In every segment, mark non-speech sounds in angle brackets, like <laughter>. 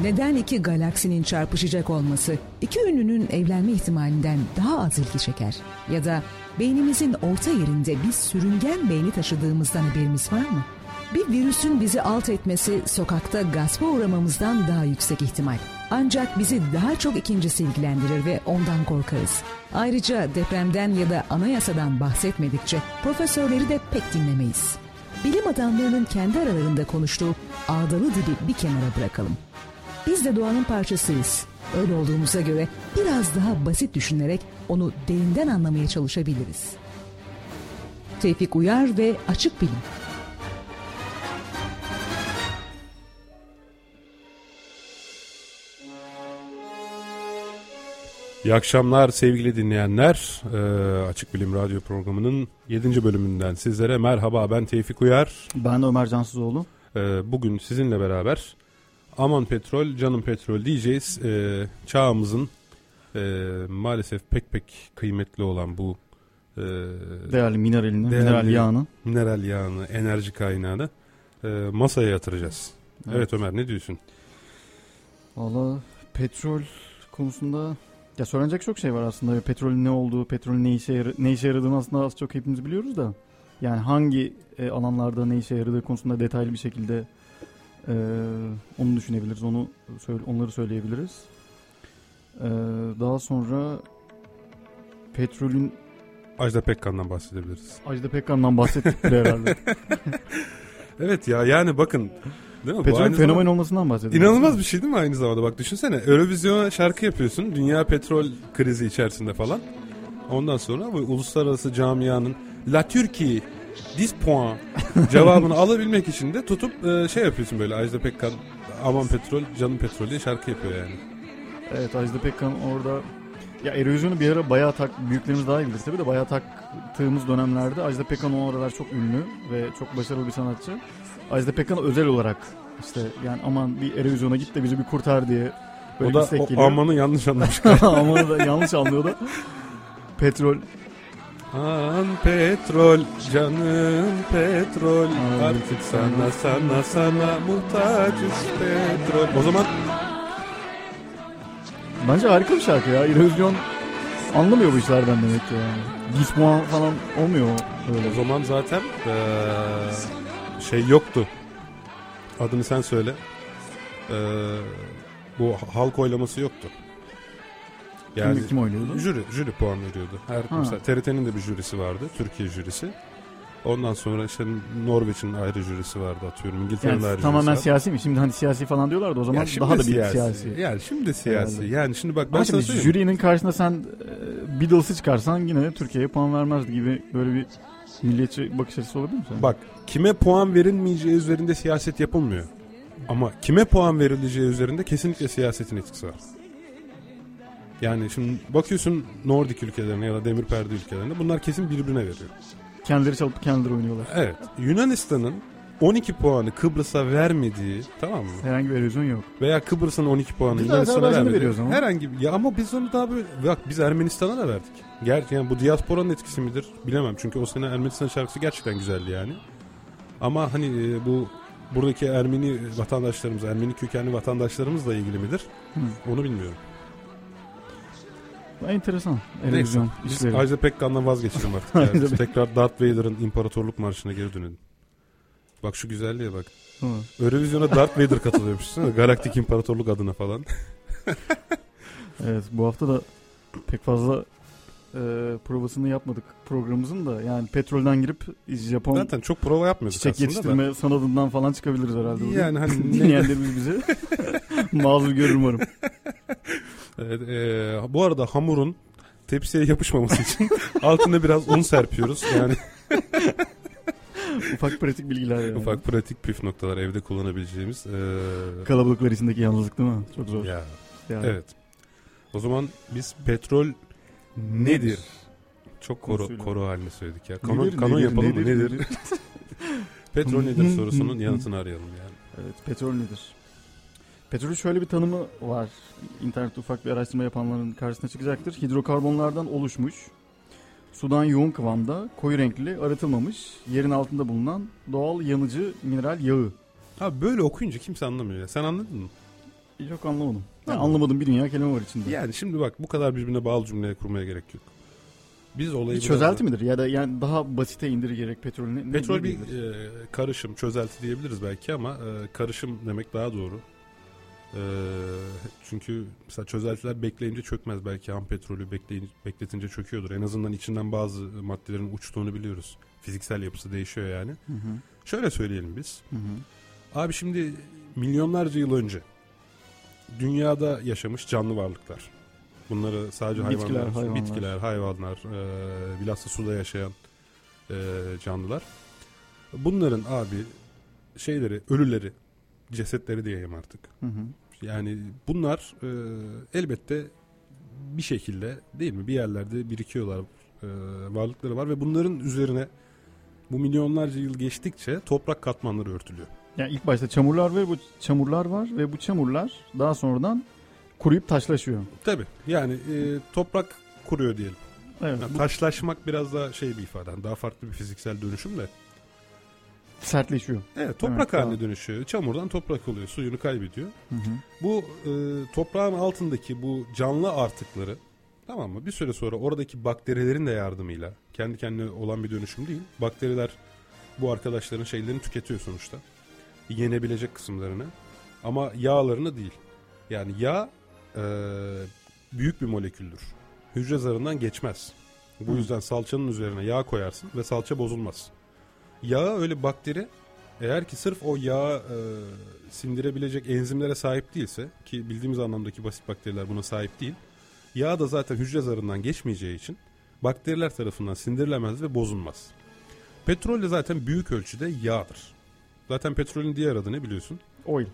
Neden iki galaksinin çarpışacak olması iki ünlünün evlenme ihtimalinden daha az ilgi çeker? Ya da beynimizin orta yerinde bir sürüngen beyni taşıdığımızdan haberimiz var mı? Bir virüsün bizi alt etmesi sokakta gaspa uğramamızdan daha yüksek ihtimal. Ancak bizi daha çok ikincisi ilgilendirir ve ondan korkarız. Ayrıca depremden ya da anayasadan bahsetmedikçe profesörleri de pek dinlemeyiz. Bilim adamlarının kendi aralarında konuştuğu ağdalı dili bir kenara bırakalım. Biz de doğanın parçasıyız. Öyle olduğumuza göre biraz daha basit düşünerek onu derinden anlamaya çalışabiliriz. Tevfik Uyar ve Açık Bilim İyi akşamlar sevgili dinleyenler. Ee, Açık Bilim Radyo programının 7. bölümünden sizlere merhaba ben Tevfik Uyar. Ben Ömer Cansızoğlu. Ee, bugün sizinle beraber aman petrol canım petrol diyeceğiz. Ee, çağımızın e, maalesef pek pek kıymetli olan bu e, değerli mineralini, değerli mineral yağını, mineral yağını, enerji kaynağını e, masaya yatıracağız. Evet. evet Ömer ne diyorsun? Valla petrol konusunda ya söylenecek çok şey var aslında. Petrolün ne olduğu, petrolün ne işe, yar- ne işe yaradığını aslında az çok hepimiz biliyoruz da. Yani hangi e, alanlarda ne işe yaradığı konusunda detaylı bir şekilde e, onu düşünebiliriz. Onu söyle, onları söyleyebiliriz. E, daha sonra petrolün Ajda Pekkan'dan bahsedebiliriz. Ajda Pekkan'dan bahsettik bile herhalde. <laughs> evet ya yani bakın Değil mi? Petrol fenomen zamanda... olmasından bahsediyoruz. İnanılmaz bir şey değil mi aynı zamanda? Bak düşünsene Eurovision'a şarkı yapıyorsun. Dünya petrol krizi içerisinde falan. Ondan sonra bu uluslararası camianın La Türkiye this point cevabını <laughs> alabilmek için de tutup e, şey yapıyorsun böyle Ajda Pekkan aman petrol canım petrol diye şarkı yapıyor yani. Evet Ajda Pekkan orada ya Eurovision'u bir ara bayağı tak büyüklerimiz daha iyi bilir tabii de bayağı taktığımız dönemlerde Ajda Pekkan o aralar çok ünlü ve çok başarılı bir sanatçı. Ajda Pekkan özel olarak işte yani aman bir Erevizyon'a git de bizi bir kurtar diye böyle o da o geliyor. amanı yanlış anlamış. <laughs> amanı da yanlış anlıyor da. <laughs> Petrol An petrol canım petrol artık sana sana sana muhtacız petrol. O zaman Bence harika bir şarkı ya. Eurovision anlamıyor bu işlerden demek ki yani. Gizmo falan olmuyor öyle. O zaman zaten ee, şey yoktu. Adını sen söyle. Ee, bu halk oylaması yoktu. Yani kim, kim oynuyordu? Jüri, jüri puan veriyordu. Her ha. mesela TRT'nin de bir jürisi vardı. Türkiye jürisi. Ondan sonra işte Norveç'in ayrı jürisi vardı atıyorum. İngiltere'nin yani ayrı tamamen jürisi siyasi mi? Şimdi hani siyasi falan diyorlardı o zaman daha da bir siyasi. siyasi. Yani şimdi siyasi. Herhalde. Yani şimdi bak ben Ama sana söyleyeyim. Jürinin karşısında sen e, Beatles'ı çıkarsan yine Türkiye'ye puan vermezdi gibi böyle bir milliyetçi bakış açısı olabilir mi? Bak kime puan verilmeyeceği üzerinde siyaset yapılmıyor. Ama kime puan verileceği üzerinde kesinlikle siyasetin etkisi var. Yani şimdi bakıyorsun Nordik ülkelerine ya da demir perde ülkelerine bunlar kesin birbirine veriyor. Kendileri çalıp kendileri oynuyorlar. Evet. Yunanistan'ın 12 puanı Kıbrıs'a vermediği tamam mı? Herhangi bir erozyon yok. Veya Kıbrıs'ın 12 puanı biz Yunanistan'a vermediği. Herhangi bir ya ama biz onu daha böyle bak biz Ermenistan'a da verdik. Gerçi yani bu diasporanın etkisi midir bilemem. Çünkü o sene Ermenistan şarkısı gerçekten güzeldi yani. Ama hani e, bu buradaki Ermeni vatandaşlarımız, Ermeni kökenli vatandaşlarımızla ilgili midir? Hı. Onu bilmiyorum. Enteresan. Erozyon Biz Ajda Pekkan'dan vazgeçelim artık. <laughs> Yani. Tekrar Darth Vader'ın imparatorluk marşına geri dönelim. Bak şu güzelliğe bak. Eurovision'a Darth Vader katılıyormuş. <laughs> Galaktik İmparatorluk adına falan. <laughs> evet bu hafta da pek fazla e, provasını yapmadık programımızın da. Yani petrolden girip Japon Zaten çok prova yapmıyorduk çiçek aslında yetiştirme da. sanatından falan çıkabiliriz herhalde. Bugün. Yani hani dinleyenlerimiz bizi mazur görür umarım. Evet, e, bu arada hamurun tepsiye yapışmaması için <laughs> altına biraz un serpiyoruz. Yani <laughs> Ufak pratik bilgiler yani. Ufak pratik püf noktalar evde kullanabileceğimiz. E... Kalabalıklar içindeki yalnızlık değil mi? Çok zor. Ya. Yani. Evet. O zaman biz petrol nedir? Çok koro, Usulü. koro halini söyledik ya. Kanon, nedir, kanon nedir, yapalım mı? Nedir? nedir? <laughs> petrol nedir sorusunun yanıtını arayalım yani. Evet petrol nedir? Petrolün şöyle bir tanımı var. İnternette ufak bir araştırma yapanların karşısına çıkacaktır. Hidrokarbonlardan oluşmuş, sudan yoğun kıvamda, koyu renkli, arıtılmamış, yerin altında bulunan doğal yanıcı mineral yağı. Ha böyle okuyunca kimse anlamıyor ya. Sen anladın mı? Yok anlamadım. Yani anlamadım bir dünya kelime var içinde. Yani şimdi bak bu kadar birbirine bağlı cümleye kurmaya gerek yok. Biz olayı bir çözelti da... midir ya da yani daha basite indirgerek petrol ne? Petrol ne bir e, karışım, çözelti diyebiliriz belki ama e, karışım demek daha doğru. E, çünkü mesela çözeltiler bekleyince çökmez belki ham petrolü bekleyin, bekletince çöküyordur. En azından içinden bazı maddelerin uçtuğunu biliyoruz. Fiziksel yapısı değişiyor yani. Hı hı. Şöyle söyleyelim biz. Hı hı. Abi şimdi milyonlarca yıl önce dünyada yaşamış canlı varlıklar. Bunları sadece bitkiler, hayvanlar, hayvanlar. bitkiler, hayvanlar, e, bilhassa suda yaşayan e, canlılar. Bunların abi şeyleri, ölüleri, cesetleri diyeyim artık. Hı hı. Yani bunlar e, elbette bir şekilde değil mi bir yerlerde birikiyorlar, e, varlıkları var ve bunların üzerine bu milyonlarca yıl geçtikçe toprak katmanları örtülüyor. Yani ilk başta çamurlar ve bu çamurlar var ve bu çamurlar daha sonradan kuruyup taşlaşıyor. Tabi yani e, toprak kuruyor diyelim. Evet. Yani bu... Taşlaşmak biraz daha şey bir ifade. Daha farklı bir fiziksel dönüşüm de. Sertleşiyor. Evet toprak evet, haline tamam. dönüşüyor. Çamurdan toprak oluyor. Suyunu kaybediyor. Hı hı. Bu e, toprağın altındaki bu canlı artıkları tamam mı? Bir süre sonra oradaki bakterilerin de yardımıyla kendi kendine olan bir dönüşüm değil. Bakteriler bu arkadaşların şeylerini tüketiyor sonuçta. Yenebilecek kısımlarını. Ama yağlarını değil. Yani yağ e, büyük bir moleküldür. Hücre zarından geçmez. Bu Hı. yüzden salçanın üzerine yağ koyarsın ve salça bozulmaz. Yağ öyle bakteri eğer ki sırf o yağı e, sindirebilecek enzimlere sahip değilse ki bildiğimiz anlamdaki basit bakteriler buna sahip değil. Yağ da zaten hücre zarından geçmeyeceği için bakteriler tarafından sindirilemez ve bozulmaz. Petrol de zaten büyük ölçüde yağdır. Zaten petrolün diğer adı ne biliyorsun? Oil.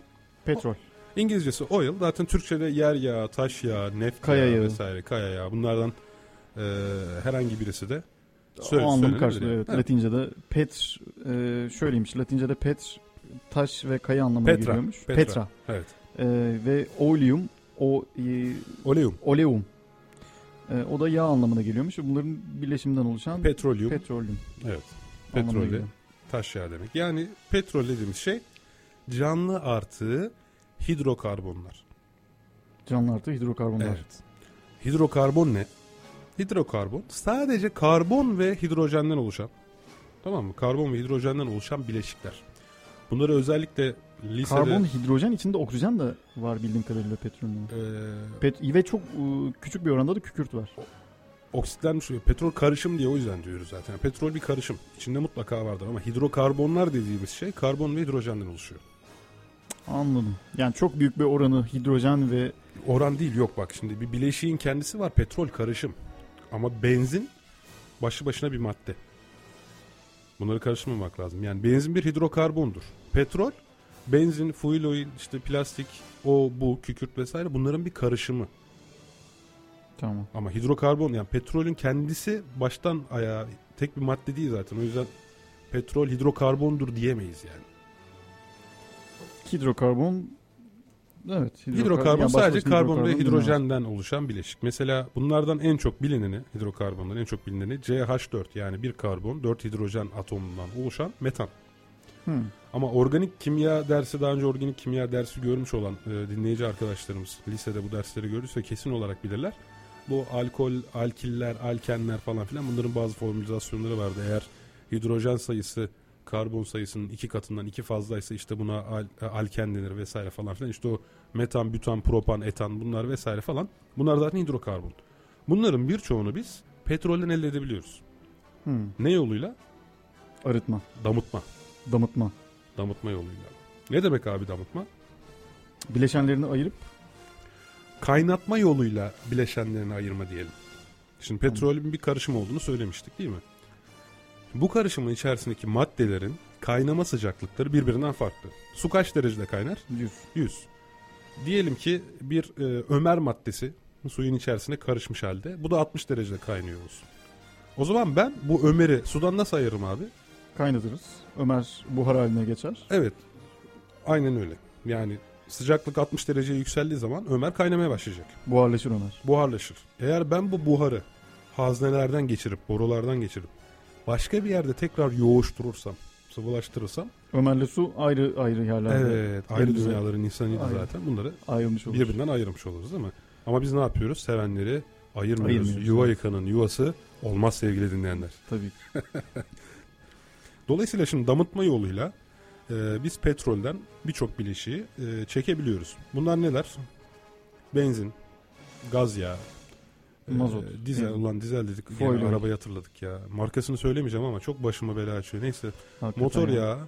Petrol. İngilizcesi oil. Zaten Türkçe'de yer yağı, taş yağı, neft kaya yağı, yağı vesaire, kaya yağı. Bunlardan e, herhangi birisi de söyle, o anlamı karşılıyor. Evet. evet. Latince'de pet e, şöyleymiş. Latince'de pet taş ve kaya anlamına Petra, geliyormuş. Petra. Petra. Evet. E, ve oleum o e, oleum. Oleum. E, o da yağ anlamına geliyormuş. Bunların birleşiminden oluşan petrolyum. Petrolyum. Evet. Petrol taş yağı demek. Yani petrol dediğimiz şey canlı artığı hidrokarbonlar. Canlı artı hidrokarbonlar. Evet. Hidrokarbon ne? Hidrokarbon sadece karbon ve hidrojenden oluşan tamam mı? Karbon ve hidrojenden oluşan bileşikler. Bunları özellikle lisede... Karbon, hidrojen içinde oksijen de var bildiğim kadarıyla petrolün. Ee... Pet ve çok ıı, küçük bir oranda da kükürt var. Oksitlenmiş petrol karışım diye o yüzden diyoruz zaten. Petrol bir karışım. İçinde mutlaka vardır ama hidrokarbonlar dediğimiz şey karbon ve hidrojenden oluşuyor. Anladım. Yani çok büyük bir oranı hidrojen ve... Oran değil yok bak şimdi bir bileşiğin kendisi var petrol karışım. Ama benzin başlı başına bir madde. Bunları karıştırmamak lazım. Yani benzin bir hidrokarbondur. Petrol, benzin, fuel oil, işte plastik, o, bu, kükürt vesaire bunların bir karışımı. Tamam. Ama hidrokarbon yani petrolün kendisi baştan ayağa tek bir madde değil zaten. O yüzden petrol hidrokarbondur diyemeyiz yani. Hidrokarbon Evet. Hidrokarbon, hidrokarbon yani sadece karbon ve hidrojenden oluşan bileşik. Mesela bunlardan en çok bilineni, hidrokarbonların en çok bilineni CH4 yani bir karbon, dört hidrojen atomundan oluşan metan. Hmm. Ama organik kimya dersi daha önce organik kimya dersi görmüş olan e, dinleyici arkadaşlarımız lisede bu dersleri görürse kesin olarak bilirler. Bu alkol, alkiller, alkenler falan filan bunların bazı formülizasyonları vardı. Eğer hidrojen sayısı karbon sayısının iki katından iki fazlaysa işte buna al, e, alken denir vesaire falan filan. İşte o metan, butan, propan, etan bunlar vesaire falan. Bunlar zaten hidrokarbon. Bunların birçoğunu biz petrolden elde edebiliyoruz. Hmm. Ne yoluyla? Arıtma. Damıtma. Damıtma. Damıtma yoluyla. Ne demek abi damıtma? Bileşenlerini ayırıp kaynatma yoluyla bileşenlerini ayırma diyelim. Şimdi petrolün bir karışım olduğunu söylemiştik değil mi? Bu karışımın içerisindeki maddelerin kaynama sıcaklıkları birbirinden farklı. Su kaç derecede kaynar? 100. 100. Diyelim ki bir e, ömer maddesi suyun içerisine karışmış halde. Bu da 60 derecede kaynıyor olsun. O zaman ben bu ömeri sudan nasıl ayırırım abi? Kaynatırız. Ömer buhar haline geçer. Evet. Aynen öyle. Yani sıcaklık 60 dereceye yükseldiği zaman Ömer kaynamaya başlayacak. Buharlaşır Ömer. Buharlaşır. Eğer ben bu buharı haznelerden geçirip, borulardan geçirip başka bir yerde tekrar yoğuşturursam, sıvılaştırırsam Ömer'le su ayrı ayrı yerlerde. Evet ayrı dünyaların insanıydı ayrı. zaten. Bunları ayrılmış oluruz. birbirinden ayırmış oluruz değil mi? Ama biz ne yapıyoruz? Sevenleri ayırmıyoruz. ayırmıyoruz Yuva evet. yıkanın yuvası olmaz sevgili dinleyenler. Tabii <laughs> Dolayısıyla şimdi damıtma yoluyla e, biz petrolden birçok bileşiği e, çekebiliyoruz. Bunlar neler? Benzin, gaz yağı, Mazot. E, dizel, yani. ulan dizel dedik. Yani arabayı hatırladık ya. Markasını söylemeyeceğim ama çok başıma bela açıyor. Neyse. Hakikaten Motor yağı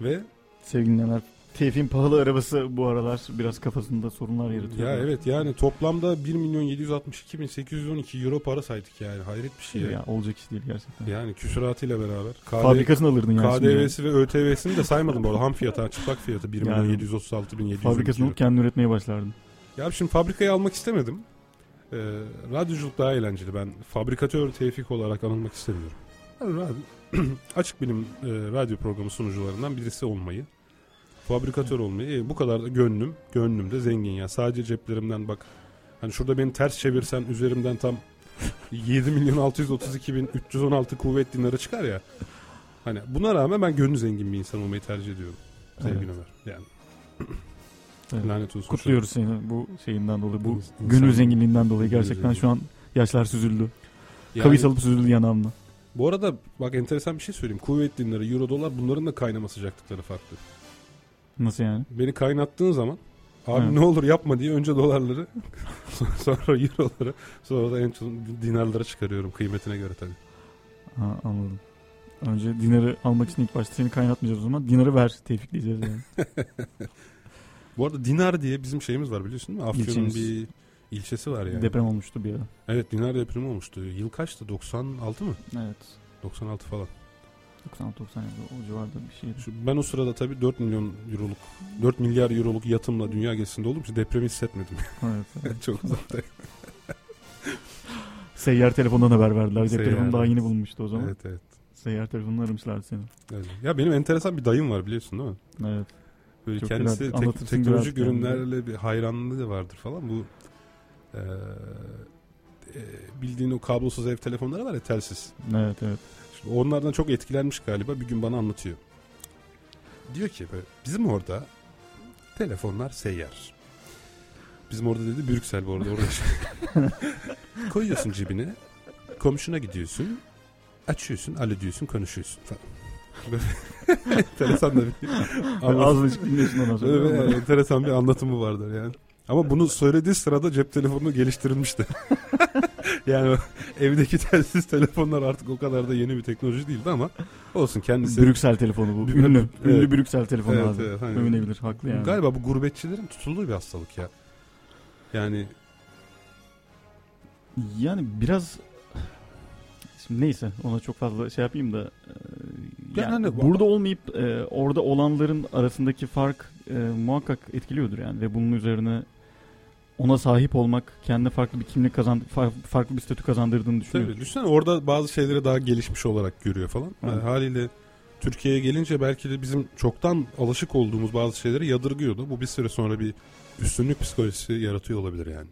ve sevgili neler Tevfik'in pahalı arabası bu aralar biraz kafasında sorunlar yaratıyor. Ya evet yani toplamda 1 milyon 762 bin 812 euro para saydık yani hayret bir şey. Ya, ya olacak iş değil gerçekten. Yani küsuratıyla beraber. KD, Fabrikasını alırdın yani. KDV'si ve ÖTV'sini de saymadım bu arada ham fiyatı çıplak fiyatı 1 milyon yani, 736 bin 712 Fabrikasını alıp kendini üretmeye başlardın. Ya şimdi fabrikayı almak istemedim. Ee, radyoculuk daha eğlenceli. Ben fabrikatör Tevfik olarak anılmak istemiyorum. Yani radyo, <clears throat> açık bilim e, radyo programı sunucularından birisi olmayı Fabrikatör olmayı. E, bu kadar da gönlüm. Gönlüm de zengin ya. Sadece ceplerimden bak. Hani şurada beni ters çevirsen üzerimden tam <laughs> 7 milyon 632 bin 316 kuvvet dinarı çıkar ya. Hani buna rağmen ben gönlü zengin bir insan olmayı tercih ediyorum. Sevgili evet. Ömer. Yani. <clears throat> Evet. Lanet olsun. Kutluyoruz seni bu şeyinden dolayı. Bu İnsan, gönül zenginliğinden dolayı. Gerçekten şu an yaşlar süzüldü. Yani, Kavis alıp süzüldü yanağımla. Bu arada bak enteresan bir şey söyleyeyim. Kuvvet dinleri, euro dolar bunların da kaynama sıcaklıkları farklı. Nasıl yani? Beni kaynattığın zaman abi evet. ne olur yapma diye önce dolarları <laughs> sonra euroları sonra da en çok dinarlara çıkarıyorum kıymetine göre tabii. Ha, anladım. Önce dinarı almak için ilk başta seni kaynatmayacağız o zaman. Dinarı ver Tevfik diyeceğiz yani. <laughs> Bu arada dinar diye bizim şeyimiz var biliyorsun değil mi? Afyon'un bir ilçesi var yani. Deprem olmuştu bir ara. Evet dinar depremi olmuştu. Yıl kaçtı? 96 mı? Evet. 97 falan. 96-97 o civarda bir şeydi. Şu, ben o sırada tabii 4 milyon euroluk 4 milyar euroluk yatımla dünya gezisinde olduğum için depremi hissetmedim. <laughs> Evet. evet. <laughs> Çok uzakta. <laughs> Seyyar telefondan haber verdiler. Cep telefonu daha yeni bulmuştu o zaman. Evet evet. Seyyar telefonunu aramışlar seni. Evet. Ya benim enteresan bir dayım var biliyorsun değil mi? Evet. Böyle Çok kendisi tek, teknolojik ürünlerle yani. bir hayranlığı vardır falan. Bu e, e, bildiğin o kablosuz ev telefonları var ya telsiz. Evet evet. Onlardan çok etkilenmiş galiba. Bir gün bana anlatıyor. Diyor ki bizim orada telefonlar seyyar. Bizim orada dedi Brüksel bu arada orada. <laughs> Koyuyorsun cebine. Komşuna gidiyorsun. Açıyorsun, alo diyorsun, konuşuyorsun falan. <laughs> enteresan da bir anlatım. dinliyorsun ondan sonra. enteresan bir anlatımı vardır yani. Ama bunu söylediği sırada cep telefonu geliştirilmişti. <laughs> yani evdeki telsiz telefonlar artık o kadar da yeni bir teknoloji değildi ama olsun kendisi. Brüksel telefonu bu. Ünlü. Evet. Ünlü Brüksel telefonu evet. Evet, hani, Övünebilir. Haklı yani. Galiba bu gurbetçilerin tutulduğu bir hastalık ya. Yani yani biraz Şimdi neyse ona çok fazla şey yapayım da yani, yani hani, burada olmayıp e, orada olanların arasındaki fark e, muhakkak etkiliyordur yani ve bunun üzerine ona sahip olmak kendine farklı bir kimlik kazan farklı bir statü kazandırdığını düşünüyorum. Tabii düşünsene orada bazı şeyleri daha gelişmiş olarak görüyor falan. Yani haliyle Türkiye'ye gelince belki de bizim çoktan alışık olduğumuz bazı şeyleri yadırgıyordu. Bu bir süre sonra bir üstünlük psikolojisi yaratıyor olabilir yani.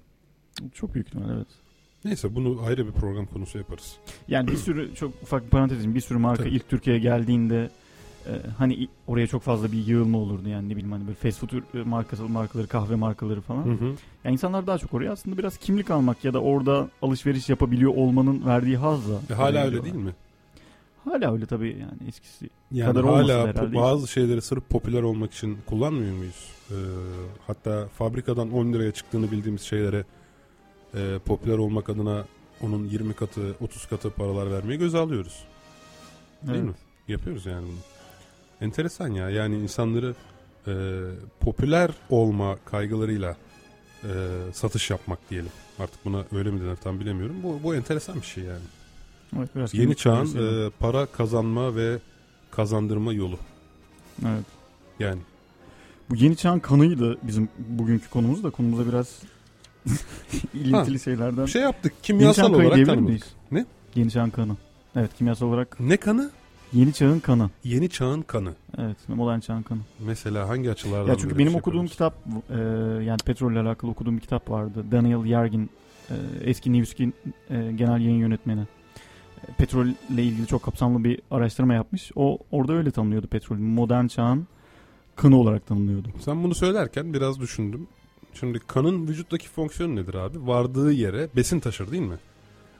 Çok büyük ihtimal evet. Neyse bunu ayrı bir program konusu yaparız. Yani bir sürü çok ufak bir parantezim bir sürü marka Tabii. ilk Türkiye'ye geldiğinde e, hani oraya çok fazla bir yığılma olurdu yani ne bileyim hani böyle fast food markası markaları kahve markaları falan. Hı hı. Yani insanlar daha çok oraya aslında biraz kimlik almak ya da orada alışveriş yapabiliyor olmanın verdiği hazla. E, hala öyle değil mi? Hala öyle tabii yani eskisi yani kadar hala herhalde. bazı şeyleri sırf popüler olmak için kullanmıyor muyuz? Ee, hatta fabrikadan 10 liraya çıktığını bildiğimiz şeylere e, popüler olmak adına onun 20 katı 30 katı paralar vermeye göz alıyoruz. Değil evet. mi? Yapıyoruz yani bunu. Enteresan ya yani insanları e, popüler olma kaygılarıyla e, satış yapmak diyelim. Artık buna öyle mi denir tam bilemiyorum. Bu, bu enteresan bir şey yani. Evet, biraz Yeni çağın e, para kazanma ve kazandırma yolu. Evet. Yani. Bu yeni çağın kanıydı bizim bugünkü konumuz da konumuza biraz <laughs> ilintili şeylerden. Bir şey yaptık. Kimyasal olarak tanımladık. Ne? Yeni çağın kanı. Evet kimyasal olarak. Ne kanı? Yeni çağın kanı. Yeni çağın kanı. Evet modern çağın kanı. Mesela hangi açılardan? Ya çünkü benim şey okuduğum kitap e, yani petrolle alakalı okuduğum bir kitap vardı. Daniel Yergin e, eski Newskin e, genel yayın yönetmeni. petrolle ilgili çok kapsamlı bir araştırma yapmış. O orada öyle tanımlıyordu petrol. Modern çağın kanı olarak tanımlıyordu. Sen bunu söylerken biraz düşündüm. Şimdi kanın vücuttaki fonksiyonu nedir abi? Vardığı yere besin taşır değil mi?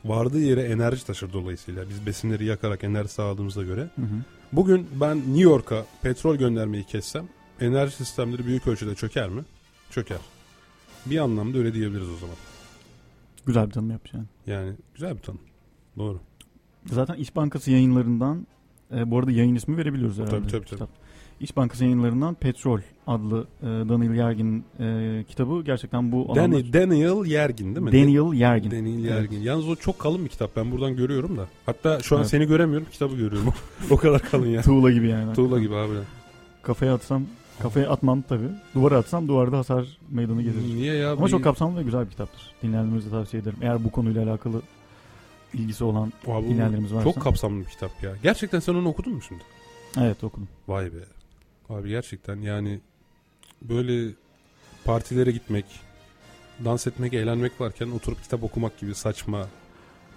Vardığı yere enerji taşır dolayısıyla. Biz besinleri yakarak enerji sağladığımıza göre. Hı hı. Bugün ben New York'a petrol göndermeyi kessem enerji sistemleri büyük ölçüde çöker mi? Çöker. Bir anlamda öyle diyebiliriz o zaman. Güzel bir tanım yapacaksın. Yani güzel bir tanım. Doğru. Zaten İş Bankası yayınlarından e, bu arada yayın ismi verebiliyoruz herhalde. Tabii tabii. tabii. İş Bankası yayınlarından Petrol adlı e, Daniel Yergin e, kitabı gerçekten bu Daniel, anlamda... Daniel Yergin değil mi? Daniel Yergin. Daniel Yergin. Evet. Yalnız o çok kalın bir kitap. Ben buradan görüyorum da. Hatta şu an evet. seni göremiyorum. Kitabı görüyorum. <laughs> o kadar kalın yani. Tuğla gibi yani. Tuğla gibi abi. Kafaya atsam Kafaya atmam tabii. Duvara atsam duvarda hasar meydanı getirir. Niye ya? Ama çok kapsamlı ve güzel bir kitaptır. Dinleyenlerimize tavsiye ederim. Eğer bu konuyla alakalı ilgisi olan Abi, dinleyenlerimiz varsa. Çok kapsamlı bir kitap ya. Gerçekten sen onu okudun mu şimdi? Evet okudum. Vay be. Abi gerçekten yani böyle partilere gitmek, dans etmek, eğlenmek varken oturup kitap okumak gibi saçma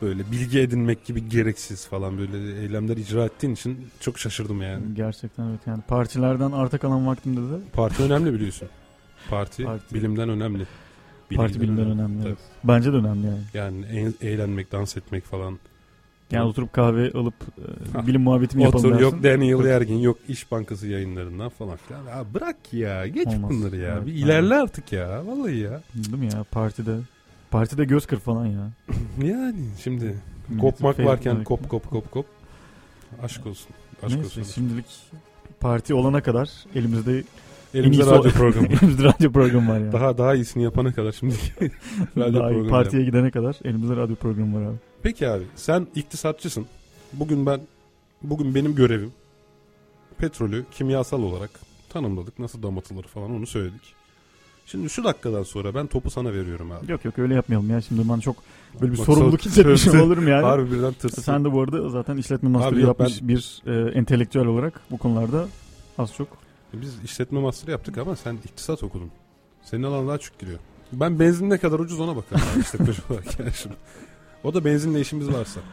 böyle bilgi edinmek gibi gereksiz falan böyle eylemler icra ettiğin için çok şaşırdım yani. Gerçekten evet yani partilerden arta kalan vaktimde de. Parti önemli biliyorsun. Parti, Parti. bilimden önemli. Bilimden Parti bilimden önemli. önemli evet. Bence de önemli yani. Yani eğlenmek, dans etmek falan. Yani oturup kahve alıp e, bilim muhabbetimi yapalım Otur, dersin. Yok Daniel Yergin yok İş Bankası yayınlarından falan filan. Ya bırak ya geç Olmaz. bunları ya. Evet, bir ilerle aynen. artık ya vallahi ya. Değil mi ya partide Partide göz kır falan ya. <clears throat> yani şimdi kopmak varken kop kop kop kop. Aşk olsun. Aşk Neyse, olsun. Şimdilik parti olana kadar elimizde Elimizde radyo programı. <laughs> elimizde radyo programı var ya. Daha daha iyisini yapana kadar şimdi <laughs> radyo daha programı. Partiye yap. gidene kadar elimizde radyo programı var abi. Peki abi sen iktisatçısın. Bugün ben bugün benim görevim petrolü kimyasal olarak tanımladık. Nasıl damatılır falan onu söyledik. Şimdi şu dakikadan sonra ben topu sana veriyorum abi. Yok yok öyle yapmayalım ya. Şimdi ben çok böyle bir Bak, sorumluluk hissetmişim olurum yani. Harbi birden tırsın. Sen de bu arada zaten işletme master'ı yapmış ben... bir e, entelektüel olarak bu konularda az çok. Biz işletme master'ı yaptık ama sen iktisat okudun. Senin alan daha çok giriyor. Ben benzin ne kadar ucuz ona bakarım işletmeci olarak <laughs> yani şimdi. O da benzinle işimiz varsa. <laughs>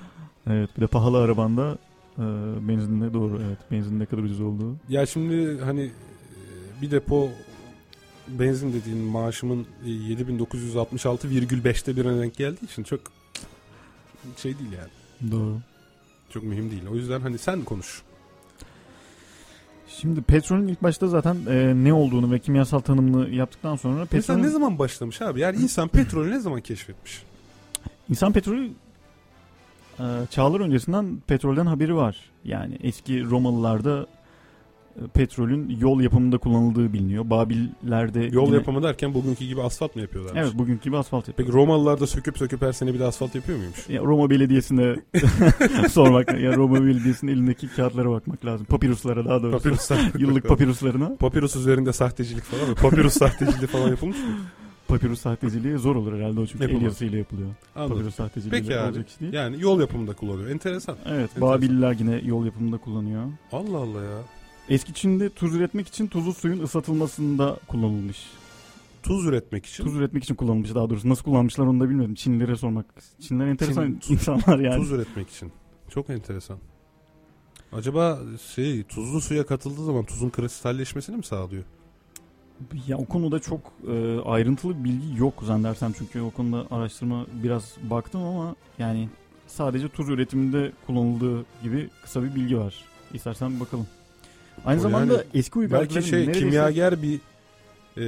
Evet bir de pahalı arabanda e, benzinle doğru evet benzin ne kadar ucuz olduğu. Ya şimdi hani e, bir depo benzin dediğin maaşımın 7966,5'te e, birine denk geldiği için çok şey değil yani. Doğru. Çok mühim değil. O yüzden hani sen konuş. Şimdi petrolün ilk başta zaten e, ne olduğunu ve kimyasal tanımını yaptıktan sonra petrolün... İnsan ne zaman başlamış abi? Yani insan petrolü ne zaman keşfetmiş? İnsan petrolü e, çağlar öncesinden petrolden haberi var. Yani eski Romalılarda petrolün yol yapımında kullanıldığı biliniyor. Babillerde yol yine... yapımı derken bugünkü gibi asfalt mı yapıyorlar? Evet, bugünkü gibi asfalt yapıyor. Peki Romalılar da söküp söküp her sene bir de asfalt yapıyor muymuş? Ya Roma Belediyesi'ne <laughs> sormak ya Roma Belediyesi'nin elindeki kağıtlara bakmak lazım. Papiruslara daha doğrusu. Papiruslar. Yıllık papiruslarına. Papirus üzerinde sahtecilik falan mı? Papirus sahteciliği falan yapılmış mı? Papirus sahteciliği zor olur herhalde o çünkü Yapılmaz. el yazısıyla yapılıyor. Anladım. Papirus sahteciliği Peki abi. olacak iş değil. Yani yol yapımında kullanıyor. Enteresan. Evet. Enteresan. Babiller yine yol yapımında kullanıyor. Allah Allah ya. Eski Çin'de tuz üretmek için tuzlu suyun ısıtılmasında kullanılmış. Tuz üretmek için? Tuz üretmek için kullanılmış daha doğrusu. Nasıl kullanmışlar onu da bilmiyorum. Çinlilere sormak. Çinliler enteresan Çin, insanlar yani. Tuz üretmek için. Çok enteresan. Acaba şey tuzlu suya katıldığı zaman tuzun kristalleşmesini mi sağlıyor? Ya o konuda çok e, ayrıntılı bilgi yok zannedersem çünkü o konuda araştırma biraz baktım ama yani sadece tuz üretiminde kullanıldığı gibi kısa bir bilgi var. İstersen bakalım. Aynı o zamanda yani, eski uygarlıkların belki şey neredeyse... kimyager bir e,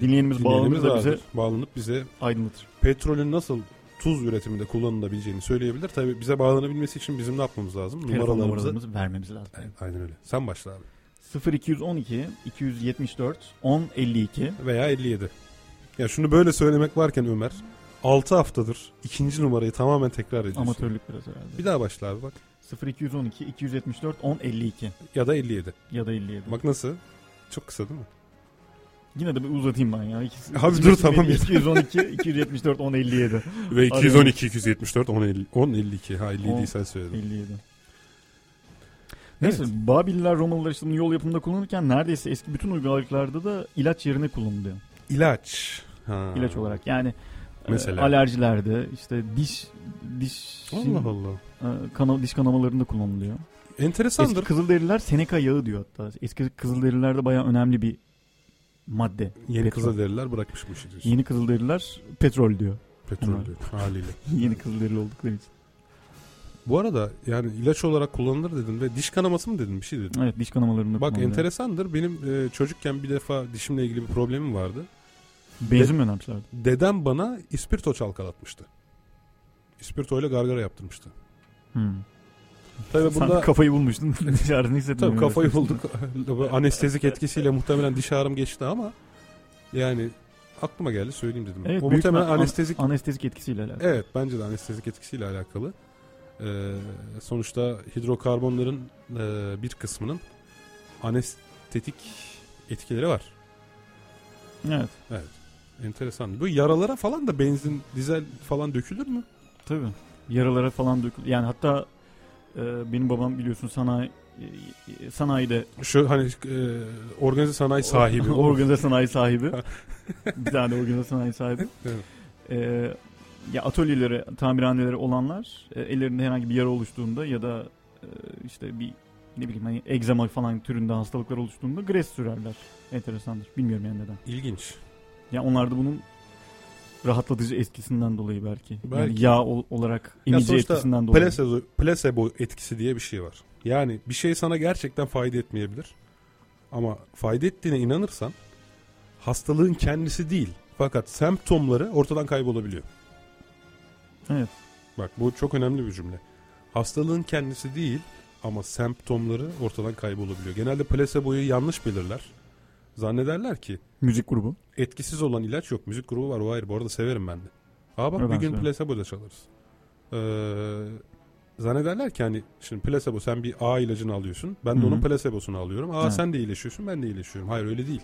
dinleyenimiz, dinleyenimiz bağlanır bize bağlanıp bize aydınlatır. Petrolün nasıl tuz üretiminde kullanılabileceğini söyleyebilir. Tabi bize bağlanabilmesi için bizim ne yapmamız lazım? Telefon numaralarımızı vermemiz lazım. Evet, aynen öyle. Sen başla abi. 0212 274 10 52 veya 57. Ya şunu böyle söylemek varken Ömer 6 haftadır ikinci numarayı tamamen tekrar ediyorsun. Amatörlük biraz herhalde. Bir daha başla abi bak. 0212 274 10 52 ya da 57. Ya da 57. Bak nasıl? Çok kısa değil mi? Yine de bir uzatayım ben ya. İkisi, Abi dur tamam. 212 274 10 57. Ve 212 274 10 50 10 52. Ha 57 sen söyledin. 57. Neyse evet. Babiller Romalılar işte yol yapımında kullanırken neredeyse eski bütün uygarlıklarda da ilaç yerine kullanılıyor. İlaç. Ha. İlaç olarak yani Mesela. alerjilerde işte diş diş Allah Allah. E, kana, diş kanamalarında kullanılıyor. Enteresandır. Eski Kızılderililer Seneca yağı diyor hatta. Eski Kızılderililerde bayağı önemli bir madde. Yeni petrol. Kızılderililer bırakmış bu işi diyorsun. Yeni Kızılderililer petrol diyor. Petrol Onlar. diyor haliyle. <laughs> Yeni Kızılderili oldukları için. Bu arada yani ilaç olarak kullanılır dedin ve diş kanaması mı dedin bir şey dedin. Evet diş kanamalarında Bak kullanılıyor. enteresandır. Benim e, çocukken bir defa dişimle ilgili bir problemim vardı. Benzin mi? Dedem bana ispirto çalkalatmıştı. İspirto ile gargara yaptırmıştı. Hmm. Tabii Sen burada kafayı bulmuştun. <laughs> Diş ağrını hissettin. tabii kafayı bulduk. <laughs> Anestezik etkisiyle muhtemelen diş ağrım geçti ama yani aklıma geldi söyleyeyim dedim. Evet, o muhtemelen anestezik Anestezik etkisiyle alakalı. Evet bence de anestezik etkisiyle alakalı. Ee, sonuçta hidrokarbonların e, bir kısmının anestetik etkileri var. Evet. Enteresan. Bu yaralara falan da benzin, dizel falan dökülür mü? Tabii. Yaralara falan dökül. Yani hatta e, benim babam biliyorsun sanayi e, sanayide Şu hani e, organize sanayi sahibi. <laughs> organize sanayi sahibi. <laughs> bir tane organize sanayi sahibi. Evet. E, ya atölyeleri, tamirhaneleri olanlar e, ellerinde herhangi bir yara oluştuğunda ya da e, işte bir ne bileyim hani egzama falan türünde hastalıklar oluştuğunda gres sürerler. Enteresandır. Bilmiyorum yani neden. İlginç. Ya onlar da bunun rahatlatıcı etkisinden dolayı belki. Yani Belki. yağ ol- olarak Ya emici sonuçta etkisinden dolayı. Placebo, placebo etkisi diye bir şey var. Yani bir şey sana gerçekten fayda etmeyebilir. Ama fayda ettiğine inanırsan hastalığın kendisi değil. Fakat semptomları ortadan kaybolabiliyor. Evet. Bak bu çok önemli bir cümle. Hastalığın kendisi değil ama semptomları ortadan kaybolabiliyor. Genelde placebo'yu yanlış bilirler. Zannederler ki Müzik grubu. etkisiz olan ilaç yok. Müzik grubu var o ayrı. Bu arada severim ben de. Aa bak Evet, bir ben gün severim. placebo da çalarız. Ee, zannederler ki hani şimdi placebo sen bir A ilacını alıyorsun. Ben de Hı hı. onun placebosunu alıyorum. Aa Evet. sen de iyileşiyorsun ben de iyileşiyorum. Hayır öyle değil.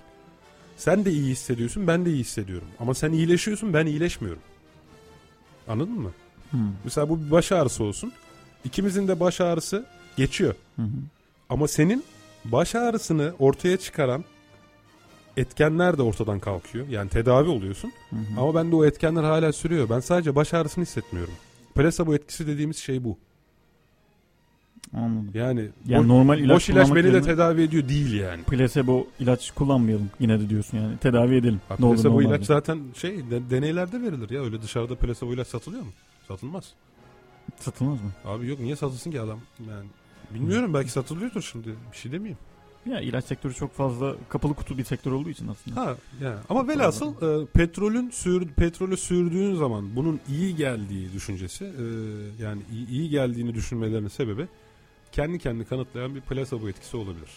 Sen de iyi hissediyorsun ben de iyi hissediyorum. Ama sen iyileşiyorsun ben iyileşmiyorum. Anladın mı? Hmm. Mesela bu bir baş ağrısı olsun. İkimizin de baş ağrısı geçiyor. Hı hı. Ama senin baş ağrısını ortaya çıkaran etkenler de ortadan kalkıyor. Yani tedavi oluyorsun. Hı hı. Ama bende o etkenler hala sürüyor. Ben sadece baş ağrısını hissetmiyorum. Placebo etkisi dediğimiz şey bu. Anladım. Yani, Yani normal ilaç boş ilaç beni de tedavi ediyor değil yani. Placebo ilaç kullanmayalım yine de diyorsun yani. Tedavi edelim. Bak, ne olur placebo olmaz ilaç diye. zaten şey de- deneylerde verilir ya. Öyle dışarıda placebo ilaç satılıyor mu? Satılmaz. Satılmaz mı? Abi yok niye satılsın ki adam? Yani bilmiyorum belki satılıyordur şimdi. Bir şey demeyeyim. Ya ilaç sektörü çok fazla kapalı kutu bir sektör olduğu için aslında. Ha yani ama velhasıl e, petrolün sür petrolü sürdüğün zaman bunun iyi geldiği düşüncesi e, yani iyi, iyi geldiğini düşünmelerinin sebebi kendi kendini kanıtlayan bir placebo etkisi olabilir.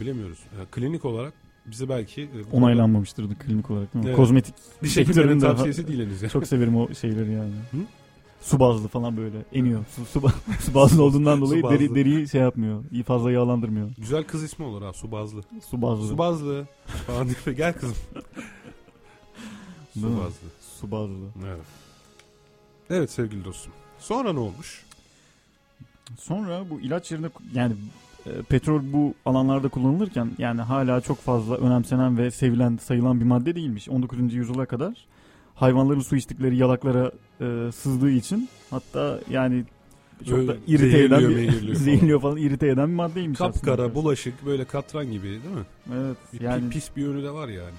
Bilemiyoruz. Yani klinik olarak bize belki e, Onaylanmamıştır da klinik olarak değil mi? Evet. Kozmetik bir sektöründe tavsiyesi değil henüz. Çok severim o şeyleri yani. Hı? Su bazlı falan böyle eniyor. Su, su, <laughs> su bazlı olduğundan dolayı deri, deriyi şey yapmıyor. İyi fazla yağlandırmıyor. Güzel kız ismi olur ha su bazlı. Su bazlı. Su bazlı falan diye <laughs> gel kızım. su bazlı. Su bazlı. Evet. Evet sevgili dostum. Sonra ne olmuş? Sonra bu ilaç yerine yani e, petrol bu alanlarda kullanılırken yani hala çok fazla önemsenen ve sevilen sayılan bir madde değilmiş. 19. yüzyıla kadar hayvanların su içtikleri yalaklara e, sızdığı için hatta yani çok da Böyle irite eden zehirliyor, bir, mehirliyor <laughs> falan. zehirliyor falan irite eden bir maddeymiş Kapkara, aslında. bulaşık, böyle katran gibi değil mi? Evet Bir yani pis bir yönü de var yani.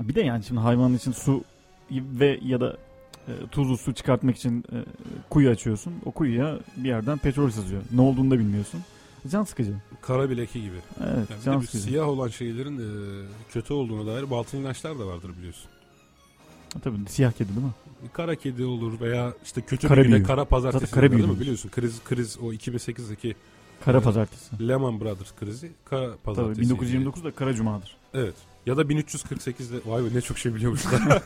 bir de yani şimdi hayvanın için su ve ya da tuzlu su çıkartmak için e, kuyu açıyorsun. O kuyuya bir yerden petrol sızıyor. Ne olduğunu da bilmiyorsun. Can sıkıcı. Kara bileki gibi. Evet, Yani can sıkıcı. siyah olan şeylerin e, kötü olduğuna dair batıl inançlar da vardır biliyorsun. Tabii siyah kedi değil mi? Kara kedi olur veya işte kötü Kara bir güne kara pazartesi Zaten kara değil mi? Biliyorsun kriz kriz o 2008'deki Kara pazartesi. Lehman Brothers krizi kara Tabii pazartesi. 1929'da Kara Cuma'dır. Evet. Ya da 1348'de vay be ne çok şey biliyormuşlar. <laughs> ya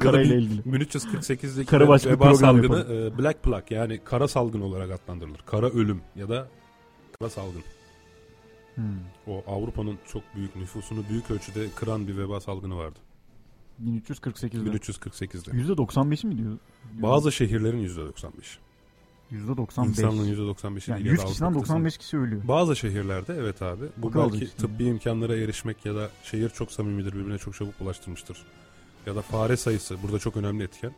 Kara da ile bin- ilgili. 1348'deki Kara veba salgını e, Black Plague yani kara salgın olarak adlandırılır. Kara ölüm ya da kara salgın. Hmm. O Avrupa'nın çok büyük nüfusunu büyük ölçüde kıran bir veba salgını vardı. 1348'de. 1348'de. %95 mi diyor? Bazı şehirlerin %95. %95. İnsanlığın %95'i yani değil. 100 ya da kişiden Avrupa 95 kişi ölüyor. Bazı şehirlerde evet abi. Bu kaldı belki işte. tıbbi imkanlara erişmek ya da şehir çok samimidir birbirine çok çabuk bulaştırmıştır. ya da fare sayısı burada çok önemli etken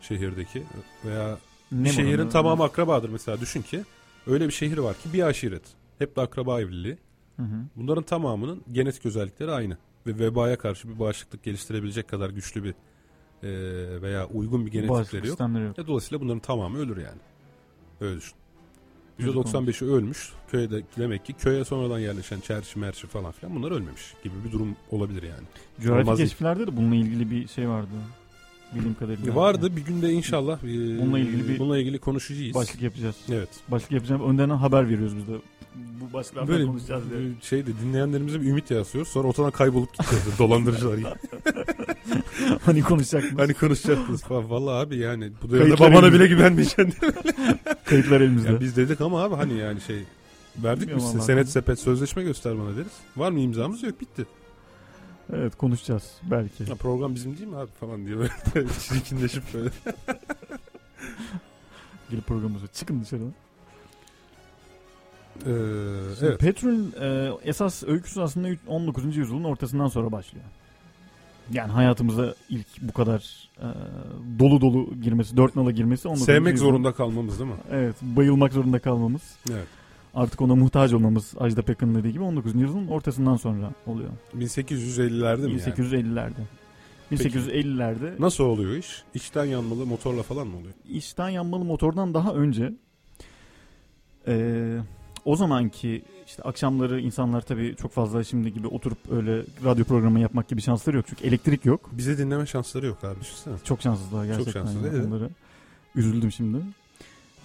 şehirdeki veya ne şehrin bunu? tamamı akrabadır mesela düşün ki öyle bir şehir var ki bir aşiret hep de akraba evliliği. Hı hı. Bunların tamamının genetik özellikleri aynı ve vebaya karşı bir bağışıklık geliştirebilecek kadar güçlü bir e, veya uygun bir genetikleri yok. yok. E, dolayısıyla bunların tamamı ölür yani. Öyle düşün. %95'i ölmüş. Köyde demek ki köye sonradan yerleşen çerçi merçi falan filan bunlar ölmemiş gibi bir durum olabilir yani. Coğrafi keşiflerde de bununla ilgili bir şey vardı. Bildiğim kadarıyla. Vardı yani. bir günde inşallah e, bununla ilgili bir bununla ilgili konuşacağız. Başlık yapacağız. Evet. Başlık yapacağız. Önden haber veriyoruz biz de. Bu başlıklardan Böyle konuşacağız diye. Şeyde dinleyenlerimize bir ümit yaratıyoruz. Sonra ortadan kaybolup gidiyoruz dolandırıcılar gibi. <laughs> hani konuşacaktınız. Hani konuşacaktınız falan. Vallahi abi yani bu devirde babana bile güvenmeyeceksin? <laughs> Kayıtlar elimizde. Ya biz dedik ama abi hani yani şey verdik mi size senet sepet sözleşme göster bana deriz. Var mı imzamız yok bitti. Evet konuşacağız belki. Ya program bizim değil mi abi falan diye böyle <laughs> çirkinleşip böyle. <laughs> Gelip programımıza çıkın dışarı. Ee, evet. Petrolün e, esas öyküsü aslında 19. yüzyılın ortasından sonra başlıyor. Yani hayatımıza ilk bu kadar e, dolu dolu girmesi, dört nala girmesi. Sevmek yüzyılın, zorunda kalmamız değil mi? Evet, bayılmak zorunda kalmamız. Evet. Artık ona muhtaç olmamız Ajda Pekkan'ın dediği gibi 19. yüzyılın ortasından sonra oluyor. 1850'lerde mi 1850'lerde. Yani? 1850'lerde. Nasıl oluyor iş? İçten yanmalı motorla falan mı oluyor? İçten yanmalı motordan daha önce e, o zamanki işte akşamları insanlar tabii çok fazla şimdi gibi oturup öyle radyo programı yapmak gibi şansları yok. Çünkü elektrik yok. Bize dinleme şansları yok abi düşünsene. Çok şanssızlar gerçekten. Çok şanssız yani. Onları üzüldüm şimdi.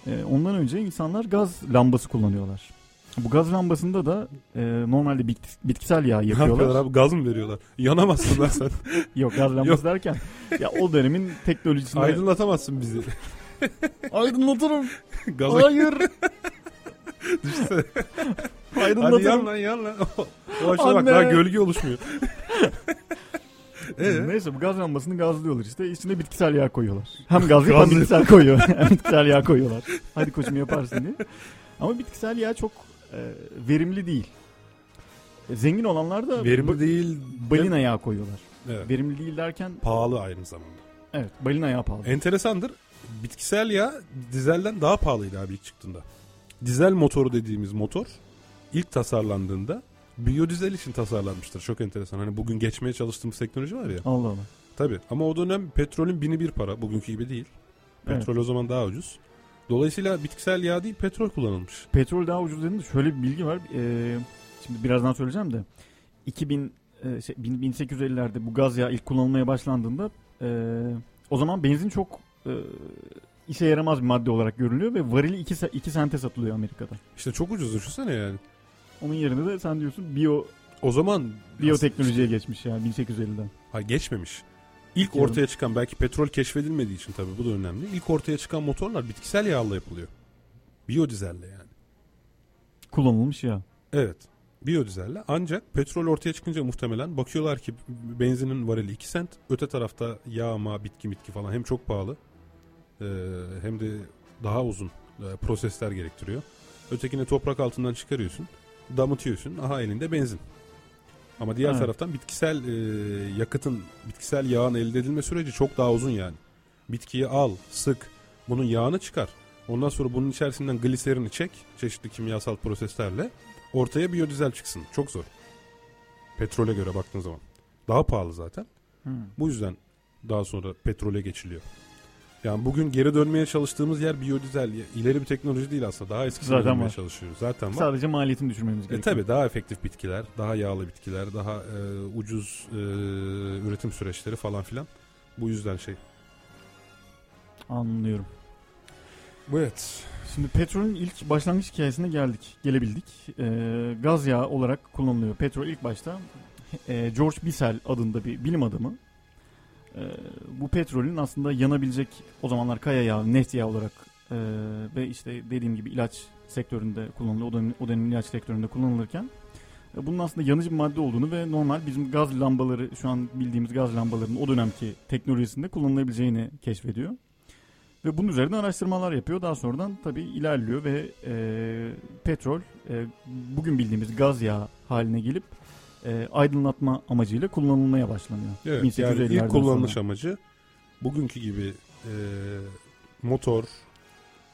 Ee, ondan önce insanlar gaz lambası kullanıyorlar. Bu gaz lambasında da e, normalde bit, bitkisel yağ yapıyorlar. Ne yapıyorlar abi gaz mı veriyorlar? Yanamazsın lan sen. <laughs> Yok gaz lambası yok. derken ya o dönemin teknolojisinde. Aydınlatamazsın bizi. <laughs> Aydınlatırım. Gaza... Hayır. <laughs> Düşünsene. Hadi yan lan yan lan. O bak daha gölge oluşmuyor. Ee? Neyse bu gaz lambasını gazlıyorlar işte. İçine bitkisel yağ koyuyorlar. Hem <laughs> gaz hem bitkisel koyuyor. <laughs> hem bitkisel yağ koyuyorlar. Hadi koçum yaparsın diye. Ama bitkisel yağ çok e, verimli değil. E, zengin olanlar da verimli değil balina yağı koyuyorlar. Evet. Verimli değil derken pahalı aynı zamanda. Evet, balina yağı pahalı. Enteresandır. Bitkisel yağ dizelden daha pahalıydı abi ilk çıktığında. Dizel motoru dediğimiz motor ilk tasarlandığında biyodizel için tasarlanmıştır. Çok enteresan. Hani bugün geçmeye çalıştığımız teknoloji var ya. Allah Allah. Tabii ama o dönem petrolün bini bir para. Bugünkü gibi değil. Petrol evet. o zaman daha ucuz. Dolayısıyla bitkisel yağ değil petrol kullanılmış. Petrol daha ucuz dediğinde şöyle bir bilgi var. Ee, şimdi birazdan söyleyeceğim de 2000 e, şey, 1850'lerde bu gaz yağı ilk kullanılmaya başlandığında e, o zaman benzin çok e, işe yaramaz bir madde olarak görülüyor ve varili 2 2 sente satılıyor Amerika'da. İşte çok ucuz düşünsene yani. Onun yerine de sen diyorsun biyo o zaman biyoteknolojiye geçmiş yani 1850'den. Ha geçmemiş. İlk Diyorum. ortaya çıkan belki petrol keşfedilmediği için tabii bu da önemli. İlk ortaya çıkan motorlar bitkisel yağla yapılıyor. Biyodizelle yani. Kullanılmış ya. Evet. Biyodizelle ancak petrol ortaya çıkınca muhtemelen bakıyorlar ki benzinin varili 2 sent. Öte tarafta yağ, ma, bitki bitki falan hem çok pahalı hem de daha uzun prosesler gerektiriyor. Ötekini toprak altından çıkarıyorsun damıtıyorsun. Aha elinde benzin. Ama diğer evet. taraftan bitkisel e, yakıtın, bitkisel yağın elde edilme süreci çok daha uzun yani. Bitkiyi al, sık, bunun yağını çıkar. Ondan sonra bunun içerisinden gliserini çek çeşitli kimyasal proseslerle ortaya biyodizel çıksın. Çok zor. Petrole göre baktığın zaman. Daha pahalı zaten. Hmm. Bu yüzden daha sonra petrole geçiliyor. Yani bugün geri dönmeye çalıştığımız yer biyodizel. İleri bir teknoloji değil aslında. Daha eskisine Zaten dönmeye var. çalışıyoruz. Zaten var. Sadece maliyetini düşürmemiz e, gerekiyor. E, tabii daha efektif bitkiler, daha yağlı bitkiler, daha e, ucuz e, üretim süreçleri falan filan. Bu yüzden şey. Anlıyorum. Bu evet. Şimdi petrolün ilk başlangıç hikayesine geldik, gelebildik. E, gaz yağı olarak kullanılıyor. Petrol ilk başta e, George Bissell adında bir bilim adamı e, bu petrolün aslında yanabilecek o zamanlar kaya yağı, neft yağı olarak e, ve işte dediğim gibi ilaç sektöründe kullanılıyor. O dönem, o dönem ilaç sektöründe kullanılırken e, bunun aslında yanıcı bir madde olduğunu ve normal bizim gaz lambaları şu an bildiğimiz gaz lambalarının o dönemki teknolojisinde kullanılabileceğini keşfediyor. Ve bunun üzerine araştırmalar yapıyor. Daha sonradan tabii ilerliyor ve e, petrol e, bugün bildiğimiz gaz yağı haline gelip e, aydınlatma amacıyla kullanılmaya başlanıyor. Evet, yani ilk kullanılış sonra. amacı bugünkü gibi e, motor,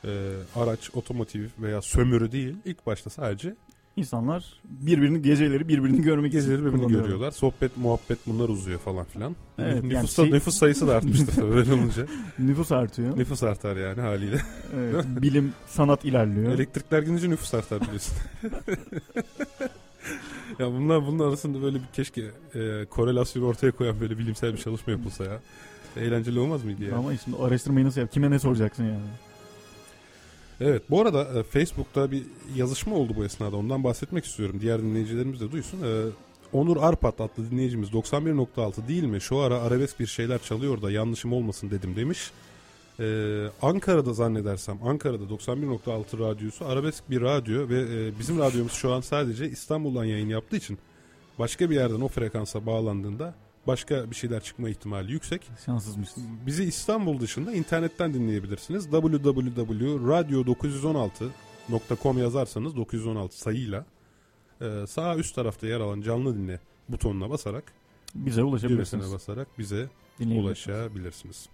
e, araç, otomotiv veya sömürü değil. İlk başta sadece İnsanlar birbirini geceleri birbirini görmek geceleri birbirini görüyorlar. Sohbet, muhabbet bunlar uzuyor falan filan. Evet, nüfus, yani şey... nüfus sayısı da artmıştı öyle olunca. <laughs> nüfus artıyor. Nüfus artar yani haliyle. Evet, bilim, sanat ilerliyor. Elektrikler gidince nüfus artar biliyorsun. <laughs> ya bunlar bunun arasında böyle bir keşke e, korelasyonu ortaya koyan böyle bilimsel bir çalışma yapılsa ya. Eğlenceli olmaz mıydı ya? Ama şimdi araştırmayı nasıl yap? Kime ne soracaksın yani? Evet bu arada e, Facebook'ta bir yazışma oldu bu esnada ondan bahsetmek istiyorum. Diğer dinleyicilerimiz de duysun. E, Onur Arpat adlı dinleyicimiz 91.6 değil mi? Şu ara arabesk bir şeyler çalıyor da yanlışım olmasın dedim demiş. Ee, Ankara'da zannedersem Ankara'da 91.6 radyosu arabesk bir radyo ve e, bizim radyomuz şu an sadece İstanbul'dan yayın yaptığı için başka bir yerden o frekansa bağlandığında başka bir şeyler çıkma ihtimali yüksek. Şanssızmışsın. Bizi İstanbul dışında internetten dinleyebilirsiniz. www.radio916.com yazarsanız 916 sayıyla e, sağ üst tarafta yer alan canlı dinle butonuna basarak bize ulaşabilirsiniz. basarak bize ulaşabilirsiniz.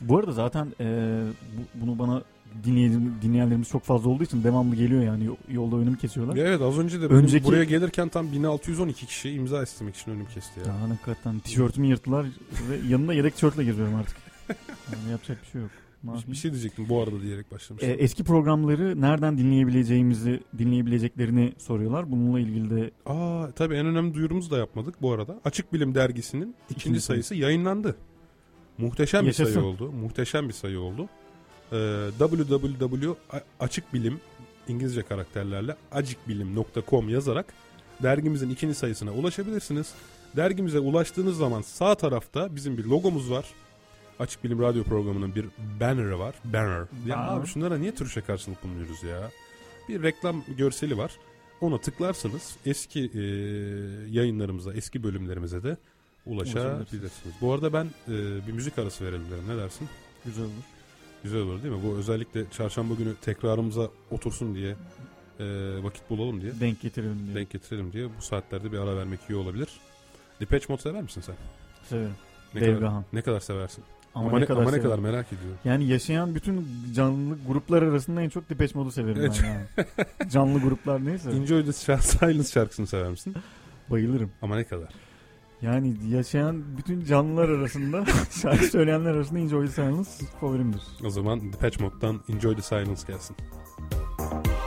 Bu arada zaten e, bu, bunu bana dinleyen, dinleyenlerimiz çok fazla olduğu için devamlı geliyor yani yolda önümü kesiyorlar. Evet az önce de Önceki... buraya gelirken tam 1612 kişi imza istemek için önüm kesti ya. Ya hakikaten tişörtümü yırttılar ve yanında yedek tişörtle geziyorum artık. <laughs> Yani yapacak bir şey yok. Bir, bir şey diyecektim bu arada diyerek başlamıştım. Ee, eski programları nereden dinleyebileceğimizi, dinleyebileceklerini soruyorlar. Bununla ilgili de... Aa tabii en önemli duyurumuzu da yapmadık bu arada. Açık Bilim Dergisi'nin ikinci, ikinci sayısı yayınlandı. Muhteşem Yaşasın. bir sayı oldu. Muhteşem bir sayı oldu. Ee, www açık bilim İngilizce karakterlerle acikbilim.com yazarak dergimizin ikinci sayısına ulaşabilirsiniz. Dergimize ulaştığınız zaman sağ tarafta bizim bir logomuz var. Açık Bilim Radyo programının bir banner'ı var. Banner. Ya Aa. abi şunlara niye Türkçe karşılık bulunuyoruz ya? Bir reklam görseli var. Ona tıklarsanız eski e, yayınlarımıza, eski bölümlerimize de ulaşabilirsiniz. Bu arada ben e, bir müzik arası verelim derim. Ne dersin? Güzel olur. Güzel olur değil mi? Bu özellikle çarşamba günü tekrarımıza otursun diye e, vakit bulalım diye. Denk getirelim diye. Denk getirelim diye. Bu saatlerde bir ara vermek iyi olabilir. Depeche Mode sever misin sen? Severim. Ne Dave kadar, ne kadar seversin? Ama, ama, ne, kadar, ama ne kadar merak ediyorum. Yani yaşayan bütün canlı gruplar arasında en çok Depeche Mode'u severim evet. ben yani. canlı gruplar neyse. <laughs> Enjoy the Silence şarkısını sever misin? Bayılırım. Ama ne kadar? Yani yaşayan bütün canlılar arasında <laughs> şarkı söyleyenler arasında Enjoy the Silence favorimdir. O zaman Depeche Mode'dan Enjoy the Silence gelsin. through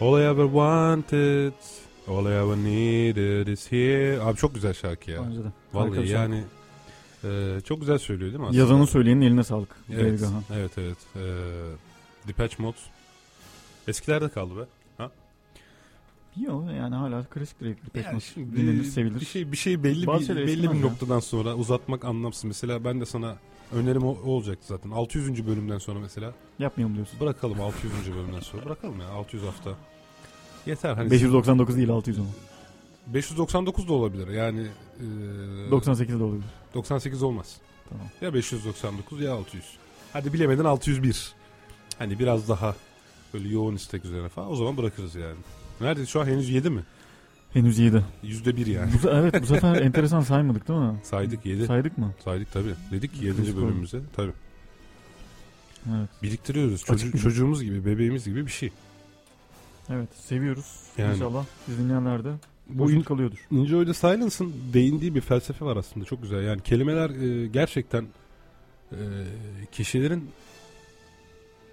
All I ever wanted, all I ever needed is here. Abi çok güzel şarkı ya. Bence de. Vallahi yani e, çok güzel söylüyor değil mi aslında? Yazanın söyleyenin eline sağlık. Evet, evet, evet. E, Depeche Mode. Eskilerde kaldı be. Ha? Yok yani hala klasik Depeche Yani Mode şimdi dinlenir, sevilir. Bir şey bir şey belli Bazı bir, belli bir ya. noktadan sonra uzatmak anlamsız. Mesela ben de sana önerim o, o olacaktı zaten. 600. bölümden sonra mesela Yapmayalım diyorsun. bırakalım 600. bölümden sonra bırakalım ya 600 hafta. Yeter hani 599 değil 600 ama. 599 da olabilir. Yani e, 98 de olabilir. 98 olmaz. Tamam. Ya 599 ya 600. Hadi bilemedin 601. Hani biraz daha böyle yoğun istek üzerine falan o zaman bırakırız yani. Nerede şu an henüz 7 mi? Henüz 7. Yüzde bir yani. Bu, evet bu sefer <laughs> enteresan saymadık değil mi? Saydık 7. Saydık mı? Saydık tabii. Dedik ki 7. Kız koy. bölümümüze. Tabii. Evet. Biriktiriyoruz. Çocuğu- çocuğumuz gibi, bebeğimiz gibi bir şey. Evet seviyoruz. Yani. İnşallah biz dinleyenler de Bu in- kalıyordur. Enjoy the Silence'ın değindiği bir felsefe var aslında. Çok güzel. Yani kelimeler e, gerçekten e, kişilerin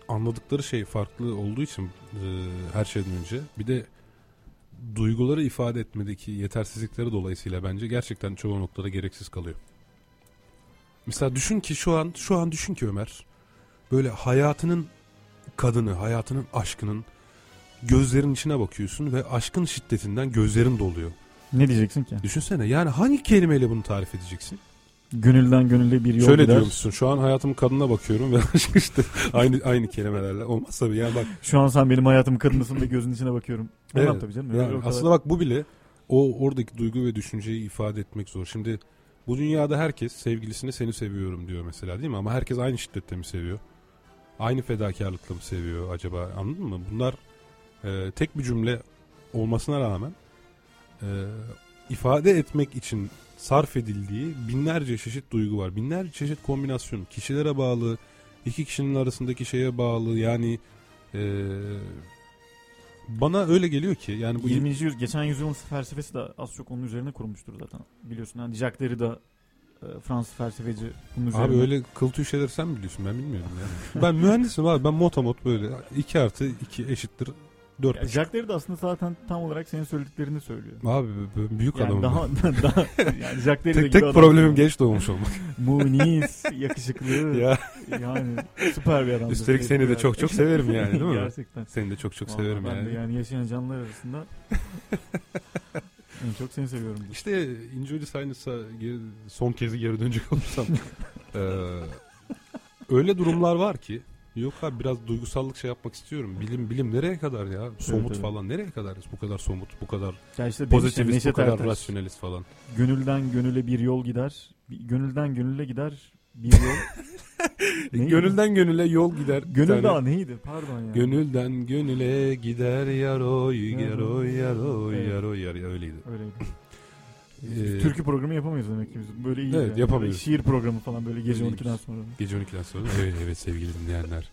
anladıkları şey farklı olduğu için e, her şeyden önce bir de duyguları ifade etmedeki yetersizlikleri dolayısıyla bence gerçekten çoğu noktada gereksiz kalıyor. Mesela düşün ki şu an şu an düşün ki Ömer böyle hayatının kadını, hayatının aşkının gözlerin içine bakıyorsun ve aşkın şiddetinden gözlerin doluyor. Ne diyeceksin ki? Düşünsene yani hangi kelimeyle bunu tarif edeceksin? Gönülden gönüle bir yol Şöyle gider. diyormuşsun şu an hayatımın kadına bakıyorum ve <laughs> işte aynı aynı kelimelerle. Olmaz tabii yani bak. Şu an sen benim hayatımın kadınısın ve gözün içine bakıyorum. Evet. tabii canım. öyle Yani o kadar- aslında bak bu bile o oradaki duygu ve düşünceyi ifade etmek zor. Şimdi bu dünyada herkes sevgilisini seni seviyorum diyor mesela değil mi? Ama herkes aynı şiddette mi seviyor? Aynı fedakarlıkla mı seviyor acaba anladın mı? Bunlar e, tek bir cümle olmasına rağmen e, ifade etmek için sarf edildiği binlerce çeşit duygu var. Binlerce çeşit kombinasyon. Kişilere bağlı, iki kişinin arasındaki şeye bağlı. Yani e, bana öyle geliyor ki yani bu 20. yüzyıl geçen yüzyılın felsefesi de az çok onun üzerine kurulmuştur zaten. Biliyorsun hani Jacques Derrida e, Fransız felsefeci bunun üzerine. Abi öyle kıl tüy şeyler sen biliyorsun ben bilmiyorum yani. ben mühendisim abi ben motomot böyle 2 artı 2 eşittir 4. Ya Jacques Derrida aslında zaten tam olarak senin söylediklerini söylüyor. Abi büyük Yani adamım. <laughs> daha, daha yani Jacques Derrida tek tek adam. problemim geç doğmuş olmak. <laughs> Munis, yakışıklı. <laughs> ya Yani süper bir adam. üstelik seni de çok çok severim yani değil mi? Gerçekten. Seni de çok çok Vallahi severim ben yani. de yani yaşayan canlılar arasında en çok seni seviyorum. İşte Silence'a geri- son kez geri dönecek olursam eee, öyle durumlar var ki yok abi biraz duygusallık şey yapmak istiyorum. Bilim bilim nereye kadar ya? Somut evet. falan nereye kadar? Bu kadar somut, bu kadar Ya işte pozitivist, bu Neşet kadar Ertaş, rasyonelist falan. Gönülden gönüle bir yol gider. Gönülden gönüle gider bir yol. <laughs> Neydi? Gönülden gönüle yol gider. Gönül daha neydi? Pardon ya. Gönülden gönüle gider yaroy yaroy yaroy yaroy yaroy öyleydi. Öyleydi. Ee, Türkü programı yapamayız demek ki biz. Böyle iyi. Evet, yani. yapamıyoruz. Böyle şiir programı falan böyle gece Öyleymiş. 12'den sonra. Gece 12'den sonra. Evet evet sevgili dinleyenler.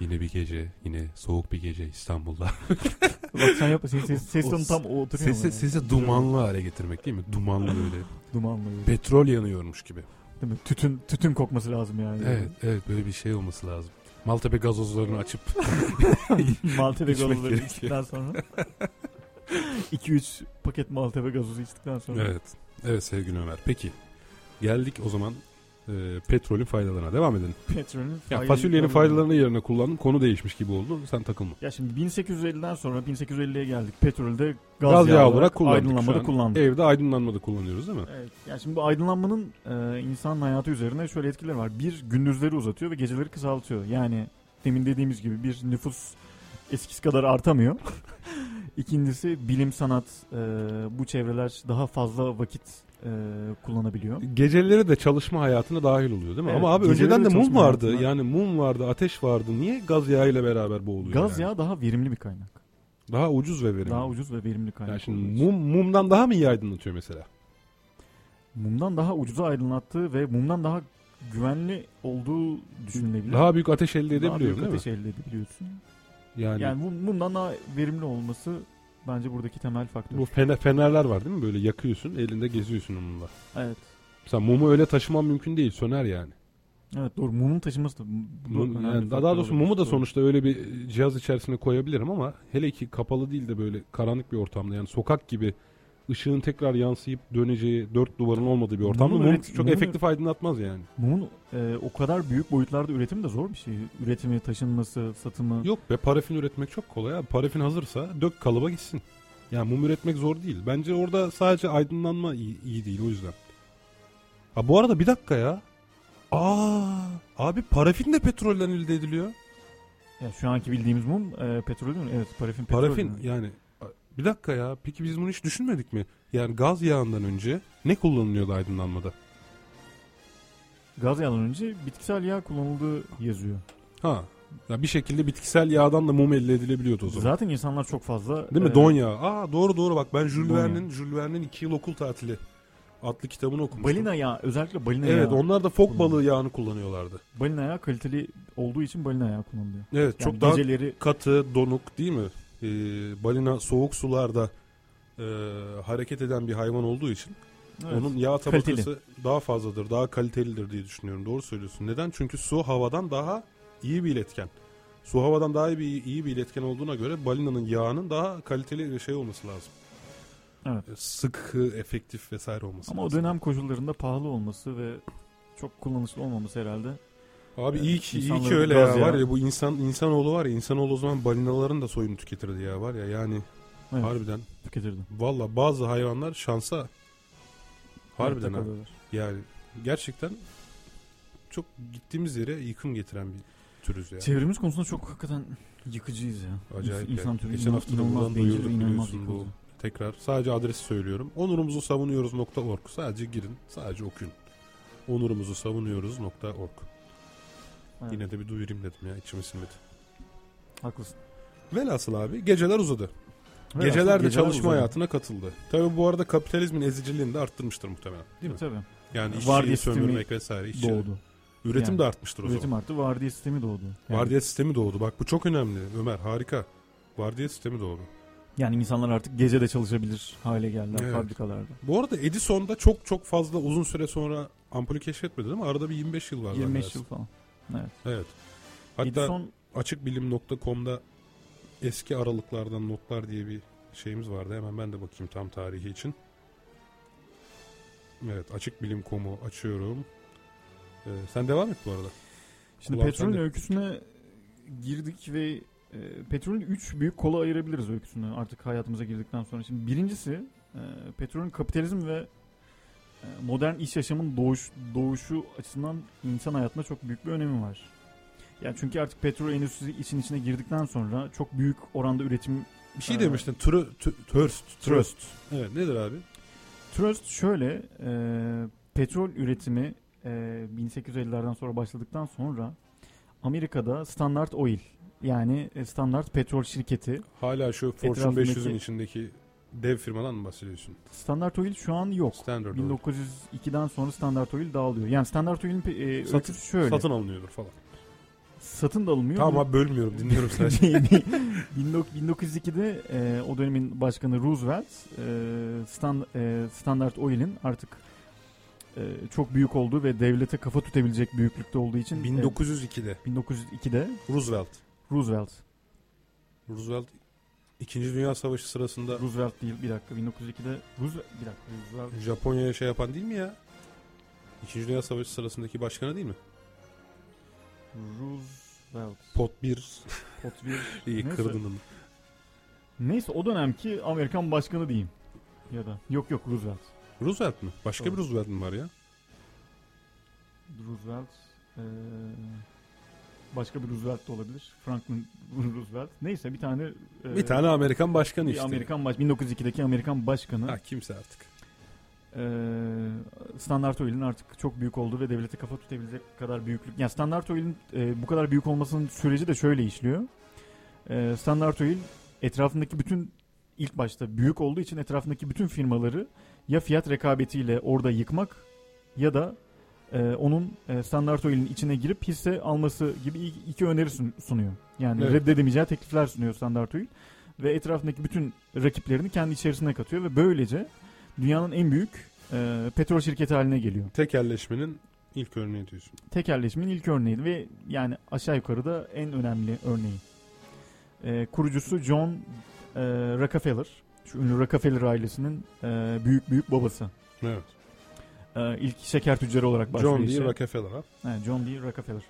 Yine bir gece, yine soğuk bir gece İstanbul'da. <laughs> Bak sen yap. Senin ses, ses O tonu tam o oturuyor. Sesi, sesi dumanlı hale getirmek değil mi? Dumanlı böyle. <laughs> Dumanlı. böyle. Petrol yanıyormuş gibi. Değil mi? Tütün, tütün kokması lazım yani. Evet, evet böyle bir şey olması lazım. Maltepe gazozlarını açıp <laughs> Maltepe gerekiyor. içtikten sonra. <laughs> 2-3 paket Maltepe gazozu içtikten sonra. Evet. Evet sevgili Ömer. Peki. Geldik o zaman e, petrolün faydalarına. Devam edelim. Petrolün Ya faydalı- fasulyenin faydalarını yerine kullandım. Konu değişmiş gibi oldu. Sen takılma. Ya şimdi 1850'den sonra 1850'ye geldik. Petrolde gaz, Gaz, yağı, yağı olarak kullandık. aydınlanmada kullandık. Evde aydınlanmada kullanıyoruz değil mi? Evet. Yani şimdi bu aydınlanmanın e, insan hayatı üzerine şöyle etkileri var. Bir gündüzleri uzatıyor ve geceleri kısaltıyor. Yani demin dediğimiz gibi bir nüfus eskisi kadar artamıyor. <laughs> İkincisi bilim sanat e, bu çevreler daha fazla vakit e, kullanabiliyor. Geceleri de çalışma hayatına dahil oluyor değil mi? Evet, Ama abi önceden de de mum vardı. hayatına- Yani mum vardı, ateş vardı. Niye gaz yağıyla beraber boğuluyor? Gaz yani? yağı daha verimli bir kaynak. Daha ucuz ve verimli. Daha ucuz ve verimli kaynak. Yani şimdi mum mumdan daha mı iyi aydınlatıyor mesela? mumdan daha ucuza aydınlattığı ve mumdan daha güvenli olduğu düşünülebilir. Daha büyük ateş elde Daha edebiliyor büyük değil mi? ateş elde edebiliyorsun. Yani, Yani mum- mumdan daha verimli olması bence buradaki temel faktör. bu fener, fenerler var değil mi? Böyle yakıyorsun, elinde geziyorsun onunla. Evet. Mesela mumu öyle taşıman mümkün değil, söner yani. Evet doğru mumun taşıması da Mum, yani daha doğrusu mumu da sonuçta öyle bir cihaz içerisine koyabilirim ama hele ki kapalı değil de böyle karanlık bir ortamda yani sokak gibi ışığın tekrar yansıyıp döneceği dört duvarın olmadığı bir ortamda mum, üret, çok mumun, efektif aydınlatmaz yani. Mumun e, o kadar büyük boyutlarda üretimi de zor bir şey. Üretimi, taşınması, satımı. Yok be parafin üretmek çok kolay abi. Parafin hazırsa dök kalıba gitsin. Yani mum üretmek zor değil. Bence orada sadece aydınlanma iyi, iyi değil o yüzden. Ha bu arada bir dakika ya. Aa, abi parafin de petrolden elde ediliyor. Ya şu anki bildiğimiz mum e, petrol değil mi? Evet parafin petrol. Parafin yani bir dakika ya. Peki biz bunu hiç düşünmedik mi? Yani gaz yağından önce ne kullanılıyordu aydınlanmada? Gaz yağından önce bitkisel yağ kullanıldığı yazıyor. Ha. Ya bir şekilde bitkisel yağdan da mum elde edilebiliyordu o zaman. Zaten insanlar çok fazla... Değil mi? E, Don yağı. Aa doğru doğru bak ben Jules Verne'in Jules Verne'in 2 yıl okul tatili adlı kitabını okumuştum. Balina yağı özellikle balina evet, yağı. Evet onlar da fok balığı yağını kullanıyorlardı. Balina yağı kaliteli olduğu için balina yağı kullanılıyor. Evet yani çok geceleri... daha katı donuk değil mi? Ee, balina soğuk sularda e, hareket eden bir hayvan olduğu için evet. onun yağ tabakası kaliteli. daha fazladır, daha kalitelidir diye düşünüyorum. Doğru söylüyorsun. Neden? Çünkü su havadan daha iyi bir iletken. Su havadan daha iyi bir, iyi bir iletken olduğuna göre balinanın yağının daha kaliteli bir şey olması lazım. Evet. E, sık, efektif vesaire olması Ama lazım. o dönem koşullarında pahalı olması ve çok kullanışlı olmaması herhalde. Abi iyi ki, iyi ki öyle ya. ya. Var ya bu insan insanoğlu var ya insanoğlu o zaman balinaların da soyunu tüketirdi ya var ya yani evet, harbiden. Tüketirdi. Valla bazı hayvanlar şansa harbiden evet, ha. Yani gerçekten çok gittiğimiz yere yıkım getiren bir türüz ya. Çevremiz konusunda çok hakikaten yıkıcıyız ya. Acayip. İnsan türü Geçen hafta inanılmaz bencil inanılmaz bu. Tekrar sadece adresi söylüyorum. Onurumuzu savunuyoruz.org. Sadece girin. Sadece okuyun. Onurumuzu savunuyoruz.org. Evet. Yine de bir duyurayım dedim ya. içimi sinmedi. Haklısın. Velhasıl abi geceler uzadı. Velhasıl Gecelerde geceler çalışma uzadı. hayatına katıldı. Tabi bu arada kapitalizmin eziciliğini de arttırmıştır muhtemelen. Değil mi? Tabii. Yani işçiyi sömürmek vesaire. Işçi. Doğdu. Üretim yani, de artmıştır o üretim zaman. Üretim arttı. Vardiya sistemi doğdu. Yani. Vardiya sistemi doğdu. Bak bu çok önemli Ömer harika. Vardiya sistemi doğdu. Yani insanlar artık gece de çalışabilir hale geldiler evet. fabrikalarda. Bu arada Edison'da çok çok fazla uzun süre sonra ampulü keşfetmedi değil mi? Arada bir 25 yıl var. 25 yıl falan. Evet. Evet. Hatta Edison... açıkbilim.com'da eski aralıklardan notlar diye bir şeyimiz vardı. Hemen ben de bakayım tam tarihi için. Evet açıkbilim.com'u açıyorum. Ee, sen devam et bu arada. Şimdi Kulağım petrolün öyküsüne girdik ve e, petrolün üç büyük kola ayırabiliriz öyküsünü artık hayatımıza girdikten sonra. Şimdi birincisi e, petrolün kapitalizm ve modern iş yaşamın doğuş, doğuşu açısından insan hayatında çok büyük bir önemi var. Yani çünkü artık petrol endüstrisi için içine girdikten sonra çok büyük oranda üretim bir şey e, demiştin. Tru, trust, trust. Evet nedir abi? Trust şöyle e, petrol üretimi e, 1850'lerden sonra başladıktan sonra Amerika'da Standard Oil yani e, standart petrol şirketi. Hala şu Fortune 500'ün içindeki dev firmadan mı bahsediyorsun? Standard Oil şu an yok. Standard 1902'den sonra Standard Oil dağılıyor. Yani Standard Oil'in e, satın, şöyle. Satın alınıyordur falan. Satın da alınmıyor. Tamam abi bölmüyorum dinliyorum <laughs> sadece. 1902'de e, o dönemin başkanı Roosevelt e, stand, e, Standard Oil'in artık e, çok büyük olduğu ve devlete kafa tutabilecek büyüklükte olduğu için 1902'de. E, 1902'de Roosevelt. Roosevelt. Roosevelt İkinci Dünya Savaşı sırasında Roosevelt değil bir dakika 1902'de Roosevelt bir dakika Roosevelt Japonya'ya şey yapan değil mi ya? İkinci Dünya Savaşı sırasındaki başkanı değil mi? Roosevelt. Pot 1. Pot 1. <laughs> İyi Neyse. kırdın onu. Neyse o dönemki Amerikan başkanı diyeyim. Ya da yok yok Roosevelt. Roosevelt mi? Başka Doğru. bir Roosevelt mi var ya? Roosevelt. Ee, başka bir Roosevelt de olabilir. Franklin <laughs> Roosevelt. Neyse bir tane e, bir tane Amerikan başkanı bir işte. Amerikan baş 1902'deki Amerikan başkanı. Ha kimse artık. E, Standart Oil'in artık çok büyük olduğu ve devlete kafa tutabilecek kadar büyüklük. Yani Standart Oil'in e, bu kadar büyük olmasının süreci de şöyle işliyor. E, Standart Oil etrafındaki bütün ilk başta büyük olduğu için etrafındaki bütün firmaları ya fiyat rekabetiyle orada yıkmak ya da e, onun e, Standart Oil'in içine girip hisse alması gibi iki öneri sunuyor. Yani evet. reddedemeyeceği teklifler sunuyor Standart Oil ve etrafındaki bütün rakiplerini kendi içerisine katıyor ve böylece dünyanın en büyük e, petrol şirketi haline geliyor. Tekelleşmenin ilk örneği diyorsun. Tekelleşmenin ilk örneğiydi ve yani aşağı yukarı da en önemli örneği. E, kurucusu John e, Rockefeller. Şu ünlü Rockefeller ailesinin e, büyük büyük babası. Evet. E, ilk şeker tüccarı olarak başlıyor. John D. Rockefeller ha. Evet, John D. Rockefeller.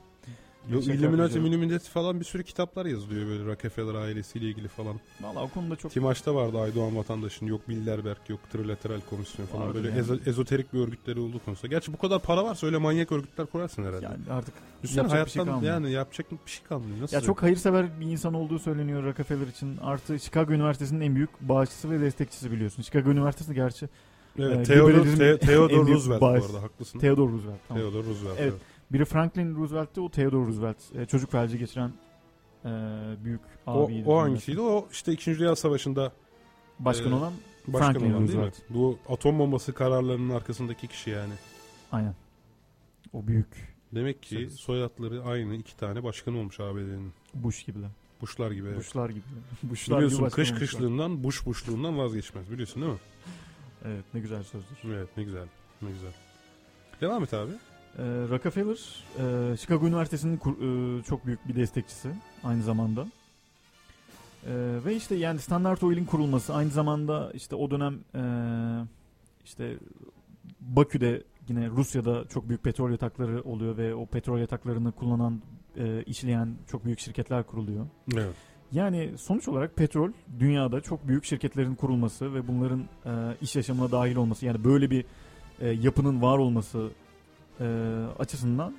Yok Illuminati Illuminati falan bir sürü kitaplar yazılıyor böyle Rockefeller ailesiyle ilgili falan. Valla o konuda çok... Timaş'ta vardı Aydoğan Vatandaş'ın yok Bilderberg yok Trilateral Komisyon falan Vardı böyle yani. ezo, ezoterik bir örgütleri olduğu konusunda. Gerçi bu kadar para varsa öyle manyak örgütler kurarsın herhalde. Yani artık Düşünsene yapacak hayattan bir şey yani yapacak bir şey kalmıyor. Nasıl ya çok hayırsever bir insan olduğu söyleniyor Rockefeller için. Artı Chicago Üniversitesi'nin en büyük bağışçısı ve destekçisi biliyorsun. Chicago Üniversitesi gerçi Evet, e, Theodore, Te- Theodore Roosevelt bu arada haklısın. Theodore Roosevelt. Tamam. Theodore Roosevelt. Evet. evet. Biri Franklin Roosevelt'ti, o Theodore Roosevelt. E, çocuk felci geçiren e, büyük abiydi. O, o hangisiydi? O işte 2. Dünya Savaşı'nda başkan e, olan başkan Franklin olan Roosevelt. Değil mi? Bu atom bombası kararlarının arkasındaki kişi yani. Aynen. O büyük. Demek ki Söz. soyadları aynı iki tane başkan olmuş ABD'nin. Bush gibiler. Bushlar gibi. Evet. Bushlar gibi. <laughs> Bushlar biliyorsun gibi kış kışlığından Bush Bushluğundan vazgeçmez biliyorsun değil mi? <laughs> Evet ne güzel sözdür. Evet ne güzel. Ne güzel. Devam et abi. E, Rockefeller, e, Chicago Üniversitesi'nin kur, e, çok büyük bir destekçisi aynı zamanda. E, ve işte yani Standard Oil'in kurulması aynı zamanda işte o dönem e, işte Bakü'de yine Rusya'da çok büyük petrol yatakları oluyor ve o petrol yataklarını kullanan, e, işleyen çok büyük şirketler kuruluyor. Evet. Yani sonuç olarak petrol dünyada çok büyük şirketlerin kurulması ve bunların e, iş yaşamına dahil olması yani böyle bir e, yapının var olması e, açısından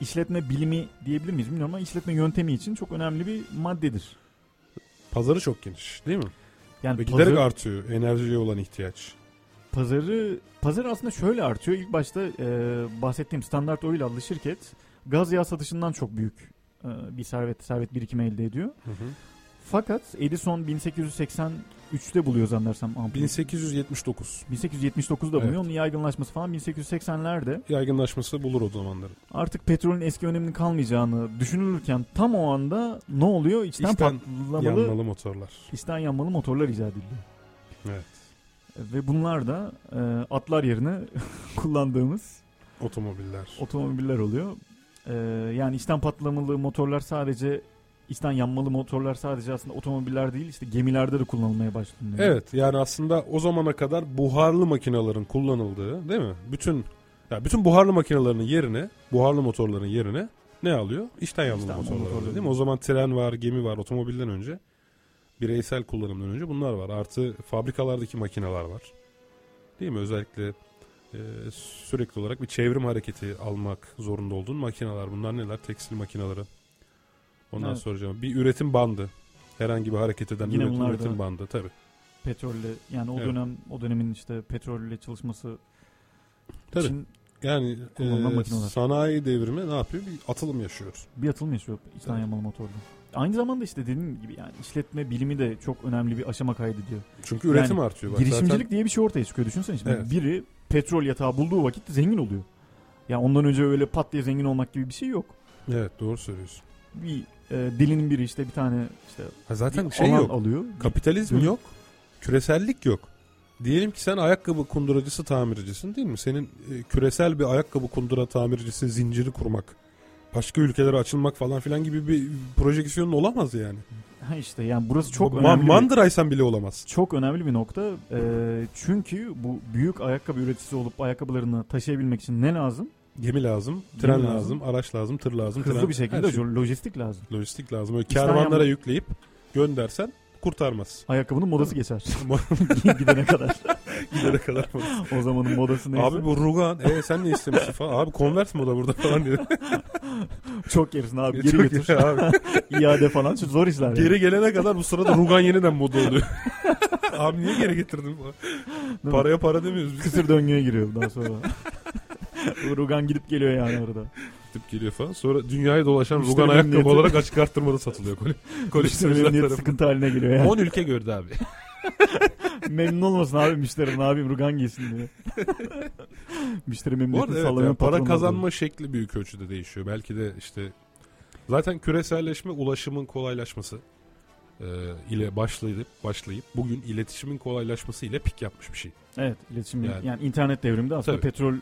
işletme bilimi diyebilir miyiz bilmiyorum ama işletme yöntemi için çok önemli bir maddedir. Pazarı çok geniş değil mi? Yani Ve giderek pazar, artıyor enerjiye olan ihtiyaç. Pazarı pazar aslında şöyle artıyor. İlk başta e, bahsettiğim Standard Oil adlı şirket gaz yağı satışından çok büyük bir servet servet birikimi elde ediyor. Hı hı. Fakat Edison 1883'te buluyor zannedersem ampulü. 1879. 1879'da buluyor. Evet. Onun yaygınlaşması falan 1880'lerde. Yaygınlaşması bulur o zamanları. Artık petrolün eski öneminin kalmayacağını düşünülürken tam o anda ne oluyor? İçten, İçten patlamalı yanmalı motorlar. İçten yanmalı motorlar icat ediliyor. Evet. Ve bunlar da e, atlar yerine <laughs> kullandığımız otomobiller. Otomobiller oluyor. E, yani içten patlamalı motorlar sadece içten yanmalı motorlar sadece aslında otomobiller değil işte gemilerde de kullanılmaya başlandı. Evet yani aslında o zamana kadar buharlı makinelerin kullanıldığı değil mi? Bütün yani bütün buharlı makinelerin yerine buharlı motorların yerine ne alıyor? İçten yanmalı içten motorlar alıyor değil mi? O zaman tren var, gemi var, otomobilden önce bireysel kullanımdan önce bunlar var. Artı fabrikalardaki makineler var. Değil mi? Özellikle e, sürekli olarak bir çevrim hareketi almak zorunda olduğun makineler. Bunlar neler? Tekstil makineleri Ondan evet. soracağım. Bir üretim bandı. Herhangi bir hareket eden Yine üretim, üretim bandı tabi. Petrolle yani o evet. dönem o dönemin işte petrolle çalışması tabii. için yani e, sanayi devrimi ne yapıyor? Bir atılım yaşıyoruz. Bir atılım yaşıyor içten evet. yanmalı motorlu. Aynı zamanda işte dediğim gibi yani işletme bilimi de çok önemli bir aşama kaydediyor. Çünkü üretim yani artıyor. Bak. Girişimcilik zaten... diye bir şey ortaya çıkıyor. Düşünsene şimdi evet. biri petrol yatağı bulduğu vakit zengin oluyor. Ya yani ondan önce öyle pat diye zengin olmak gibi bir şey yok. Evet doğru söylüyorsun. Bir e, dilinin biri işte bir tane işte ha zaten şey yok. alıyor. Kapitalizm yok. Küresellik yok. Diyelim ki sen ayakkabı kunduracısı tamircisin değil mi? Senin e, küresel bir ayakkabı kundura tamircisi zinciri kurmak, başka ülkelere açılmak falan filan gibi bir projeksiyonun olamaz yani. Ha işte yani burası çok Ma- önemli. Mandıraysan bile olamaz. Çok önemli bir nokta. Ee, çünkü bu büyük ayakkabı üreticisi olup ayakkabılarını taşıyabilmek için ne lazım? Gemi lazım, tren Gemi lazım, lazım, araç lazım, tır lazım. Hızlı tren, bir şekilde şey. lojistik lazım. Lojistik lazım. Öyle kervanlara yükleyip göndersen kurtarmaz. Ayakkabının modası geçer. <laughs> <laughs> Gidene kadar. <laughs> Gidene kadar O zamanın modası neyse. Abi bu Rugan. E sen ne istemişsin falan. Abi Converse moda burada falan diyor. Çok yersin abi. Geri Çok götür. Abi. İade falan. Çok zor işler. Geri yani. gelene kadar bu sırada Rugan yeniden moda oluyor. abi niye geri getirdin? Paraya para demiyoruz. Kısır döngüye giriyor daha sonra. Rugan gidip geliyor yani arada. Gidip geliyor falan. Sonra dünyayı dolaşan Rugan ayakkabı olarak açık arttırmada satılıyor. Koli, Koleksionistler sıkıntı haline geliyor yani. 10 ülke gördü abi. <laughs> Memnun olmasın abi müşteri ne yapayım Rugan giysin diye. <laughs> müşteri memnuniyetini evet, yani para kazanma olur. şekli büyük ölçüde değişiyor. Belki de işte zaten küreselleşme ulaşımın kolaylaşması. E, ile başlayıp başlayıp bugün iletişimin kolaylaşması ile pik yapmış bir şey. Evet, iletişim yani, yani internet devriminde aslında Tabii. petrol e,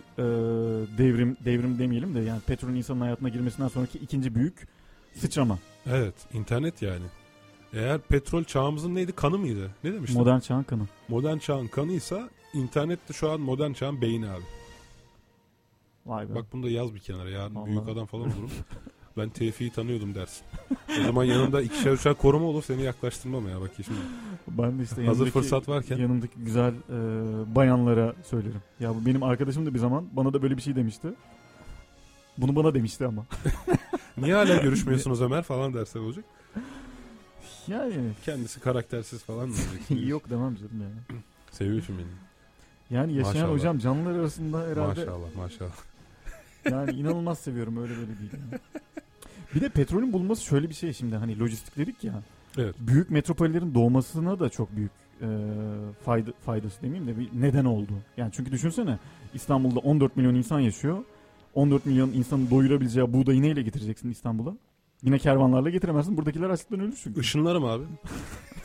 devrim devrim demeyelim de yani petrolün insanın hayatına girmesinden sonraki ikinci büyük sıçrama. Evet, internet yani. Eğer petrol çağımızın neydi? Kanı mıydı? Ne demiştin? Modern çağın kanı. Modern çağın kanıysa internet de şu an modern çağın beyni abi. Vay be. Bak bunu da yaz bir kenara. Yarın Vallahi. büyük adam falan olurum. <laughs> ben Tevfik'i tanıyordum dersin. o zaman yanında ikişer üçer koruma olur seni yaklaştırmam ya bak şimdi. Ben de işte hazır fırsat varken yanımdaki güzel e, bayanlara söylerim. Ya bu benim arkadaşım da bir zaman bana da böyle bir şey demişti. Bunu bana demişti ama. <laughs> Niye hala <laughs> görüşmüyorsunuz Ömer falan derse olacak. Yani. Kendisi karaktersiz falan mı <laughs> Yok demem canım yani. <clears throat> Seviyorsun beni. Yani yaşayan maşallah. hocam canlılar arasında herhalde. Maşallah maşallah. Yani inanılmaz seviyorum öyle böyle değil. Yani. Bir de petrolün bulunması şöyle bir şey şimdi hani lojistik dedik ya. Evet. Büyük metropollerin doğmasına da çok büyük e, fayda, faydası demeyeyim de bir neden oldu. Yani çünkü düşünsene İstanbul'da 14 milyon insan yaşıyor. 14 milyon insanı doyurabileceği buğdayı neyle getireceksin İstanbul'a? Yine kervanlarla getiremezsin. Buradakiler açlıktan ölür çünkü. Işınlarım abi. <laughs>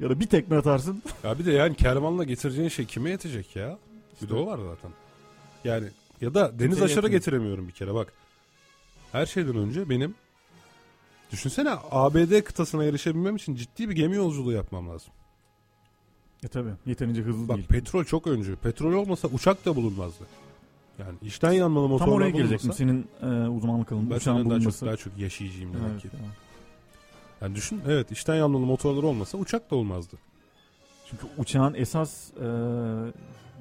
ya da bir tekme atarsın. Ya bir de yani kervanla getireceğin şey kime yetecek ya? Bir de o var zaten. Yani ya da deniz aşırı getiremiyorum bir kere bak. Her şeyden önce benim düşünsene ABD kıtasına erişebilmem için ciddi bir gemi yolculuğu yapmam lazım. E tabi yeterince hızlı Bak, değil. petrol çok öncü. Petrol olmasa uçak da bulunmazdı. Yani işten yanmalı motorlar Tam oraya gelecektim senin e, uzmanlık alanın. Ben uçağın daha çok, daha çok yaşayacağım demek evet, ki. Ya. Yani düşün evet işten yanmalı motorlar olmasa uçak da olmazdı. Çünkü uçağın esas e,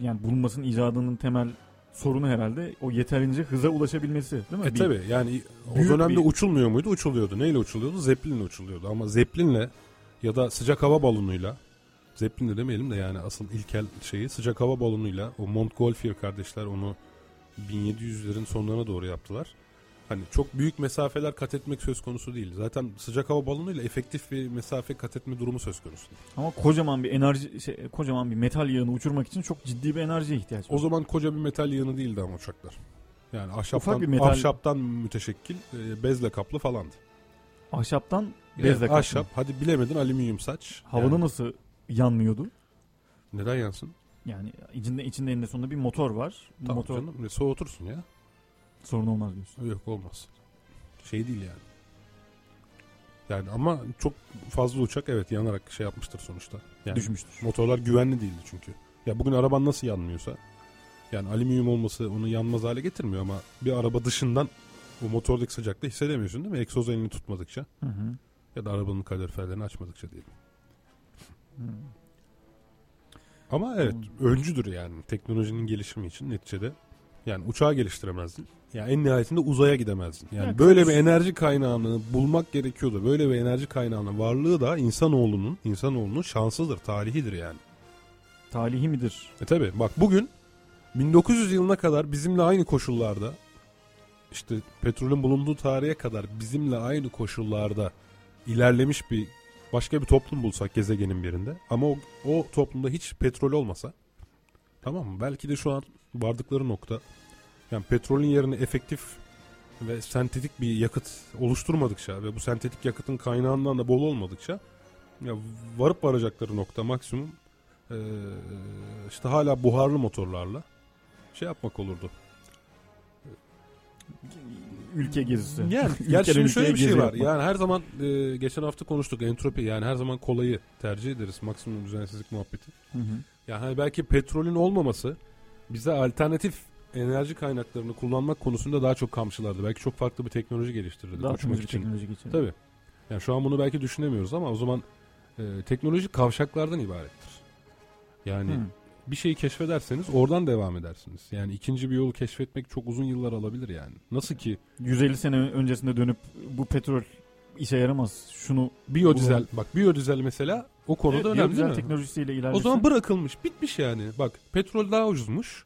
yani bulunmasının icadının temel sorunu herhalde o yeterince hıza ulaşabilmesi değil mi? E tabi yani o dönemde bir... uçulmuyor muydu? Uçuluyordu. Neyle uçuluyordu? Zeppelin'le uçuluyordu. Ama Zeppelin'le ya da sıcak hava balonuyla Zeppelin'le demeyelim de yani asıl ilkel şeyi sıcak hava balonuyla o Montgolfier kardeşler onu 1700'lerin sonlarına doğru yaptılar. Hani çok büyük mesafeler kat etmek söz konusu değil. Zaten sıcak hava balonuyla efektif bir mesafe kat etme durumu söz konusu. Ama kocaman bir enerji şey, kocaman bir metal yığını uçurmak için çok ciddi bir enerjiye ihtiyaç var. O zaman koca bir metal yığını değildi ama uçaklar. Yani ahşaptan, bir metal... ahşaptan müteşekkil e, bezle kaplı falandı. Ahşaptan bezle yani kaplı. Ahşap hadi bilemedin alüminyum saç. Havanı yani. nasıl yanmıyordu? Neden yansın? Yani içinde içinde eninde sonunda bir motor var. Tamam motor... canım soğutursun ya. Sorun olmaz diyorsun. Yok olmaz. Şey değil yani. Yani ama çok fazla uçak evet yanarak şey yapmıştır sonuçta. Yani Düşmüştür. Motorlar güvenli değildi çünkü. Ya bugün araban nasıl yanmıyorsa yani alüminyum olması onu yanmaz hale getirmiyor ama bir araba dışından o motordaki sıcaklığı hissedemiyorsun değil mi? Egzoz elini tutmadıkça. Hı hı. Ya da arabanın kaloriferlerini açmadıkça diyelim. Hı. Ama evet hmm. öncüdür yani teknolojinin gelişimi için neticede. Yani uçağı geliştiremezdin. Yani en nihayetinde uzaya gidemezdin. Yani ya, böyle bir enerji kaynağını bulmak gerekiyordu. Böyle bir enerji kaynağının varlığı da insanoğlunun, insanoğlunun şansıdır, talihidir yani. Talihi midir? E tabi bak bugün 1900 yılına kadar bizimle aynı koşullarda işte petrolün bulunduğu tarihe kadar bizimle aynı koşullarda ilerlemiş bir başka bir toplum bulsak gezegenin birinde ama o, o toplumda hiç petrol olmasa tamam mı? Belki de şu an vardıkları nokta yani petrolün yerine efektif ve sentetik bir yakıt oluşturmadıkça ve bu sentetik yakıtın kaynağından da bol olmadıkça ya varıp varacakları nokta maksimum ee, işte hala buharlı motorlarla şey yapmak olurdu ülke gezisi. Yani, <laughs> yani şimdi şöyle bir şey var. Yapmak. Yani her zaman e, geçen hafta konuştuk entropi. Yani her zaman kolayı tercih ederiz. Maksimum düzensizlik muhabbeti. Hı hı. Yani hani belki petrolün olmaması bize alternatif enerji kaynaklarını kullanmak konusunda daha çok kamçılardı. Belki çok farklı bir teknoloji geliştirirdi. Daha uçmak için. teknoloji geçiyor. Tabii. Yani şu an bunu belki düşünemiyoruz ama o zaman e, teknoloji kavşaklardan ibarettir. Yani hmm bir şeyi keşfederseniz oradan devam edersiniz. Yani ikinci bir yolu keşfetmek çok uzun yıllar alabilir yani. Nasıl ki 150 sene öncesinde dönüp bu petrol işe yaramaz. Şunu biyodizel bunu... bak biyodizel mesela o konuda evet, önemli değil mi? teknolojisiyle ilerlesin. O zaman bırakılmış, bitmiş yani. Bak petrol daha ucuzmuş.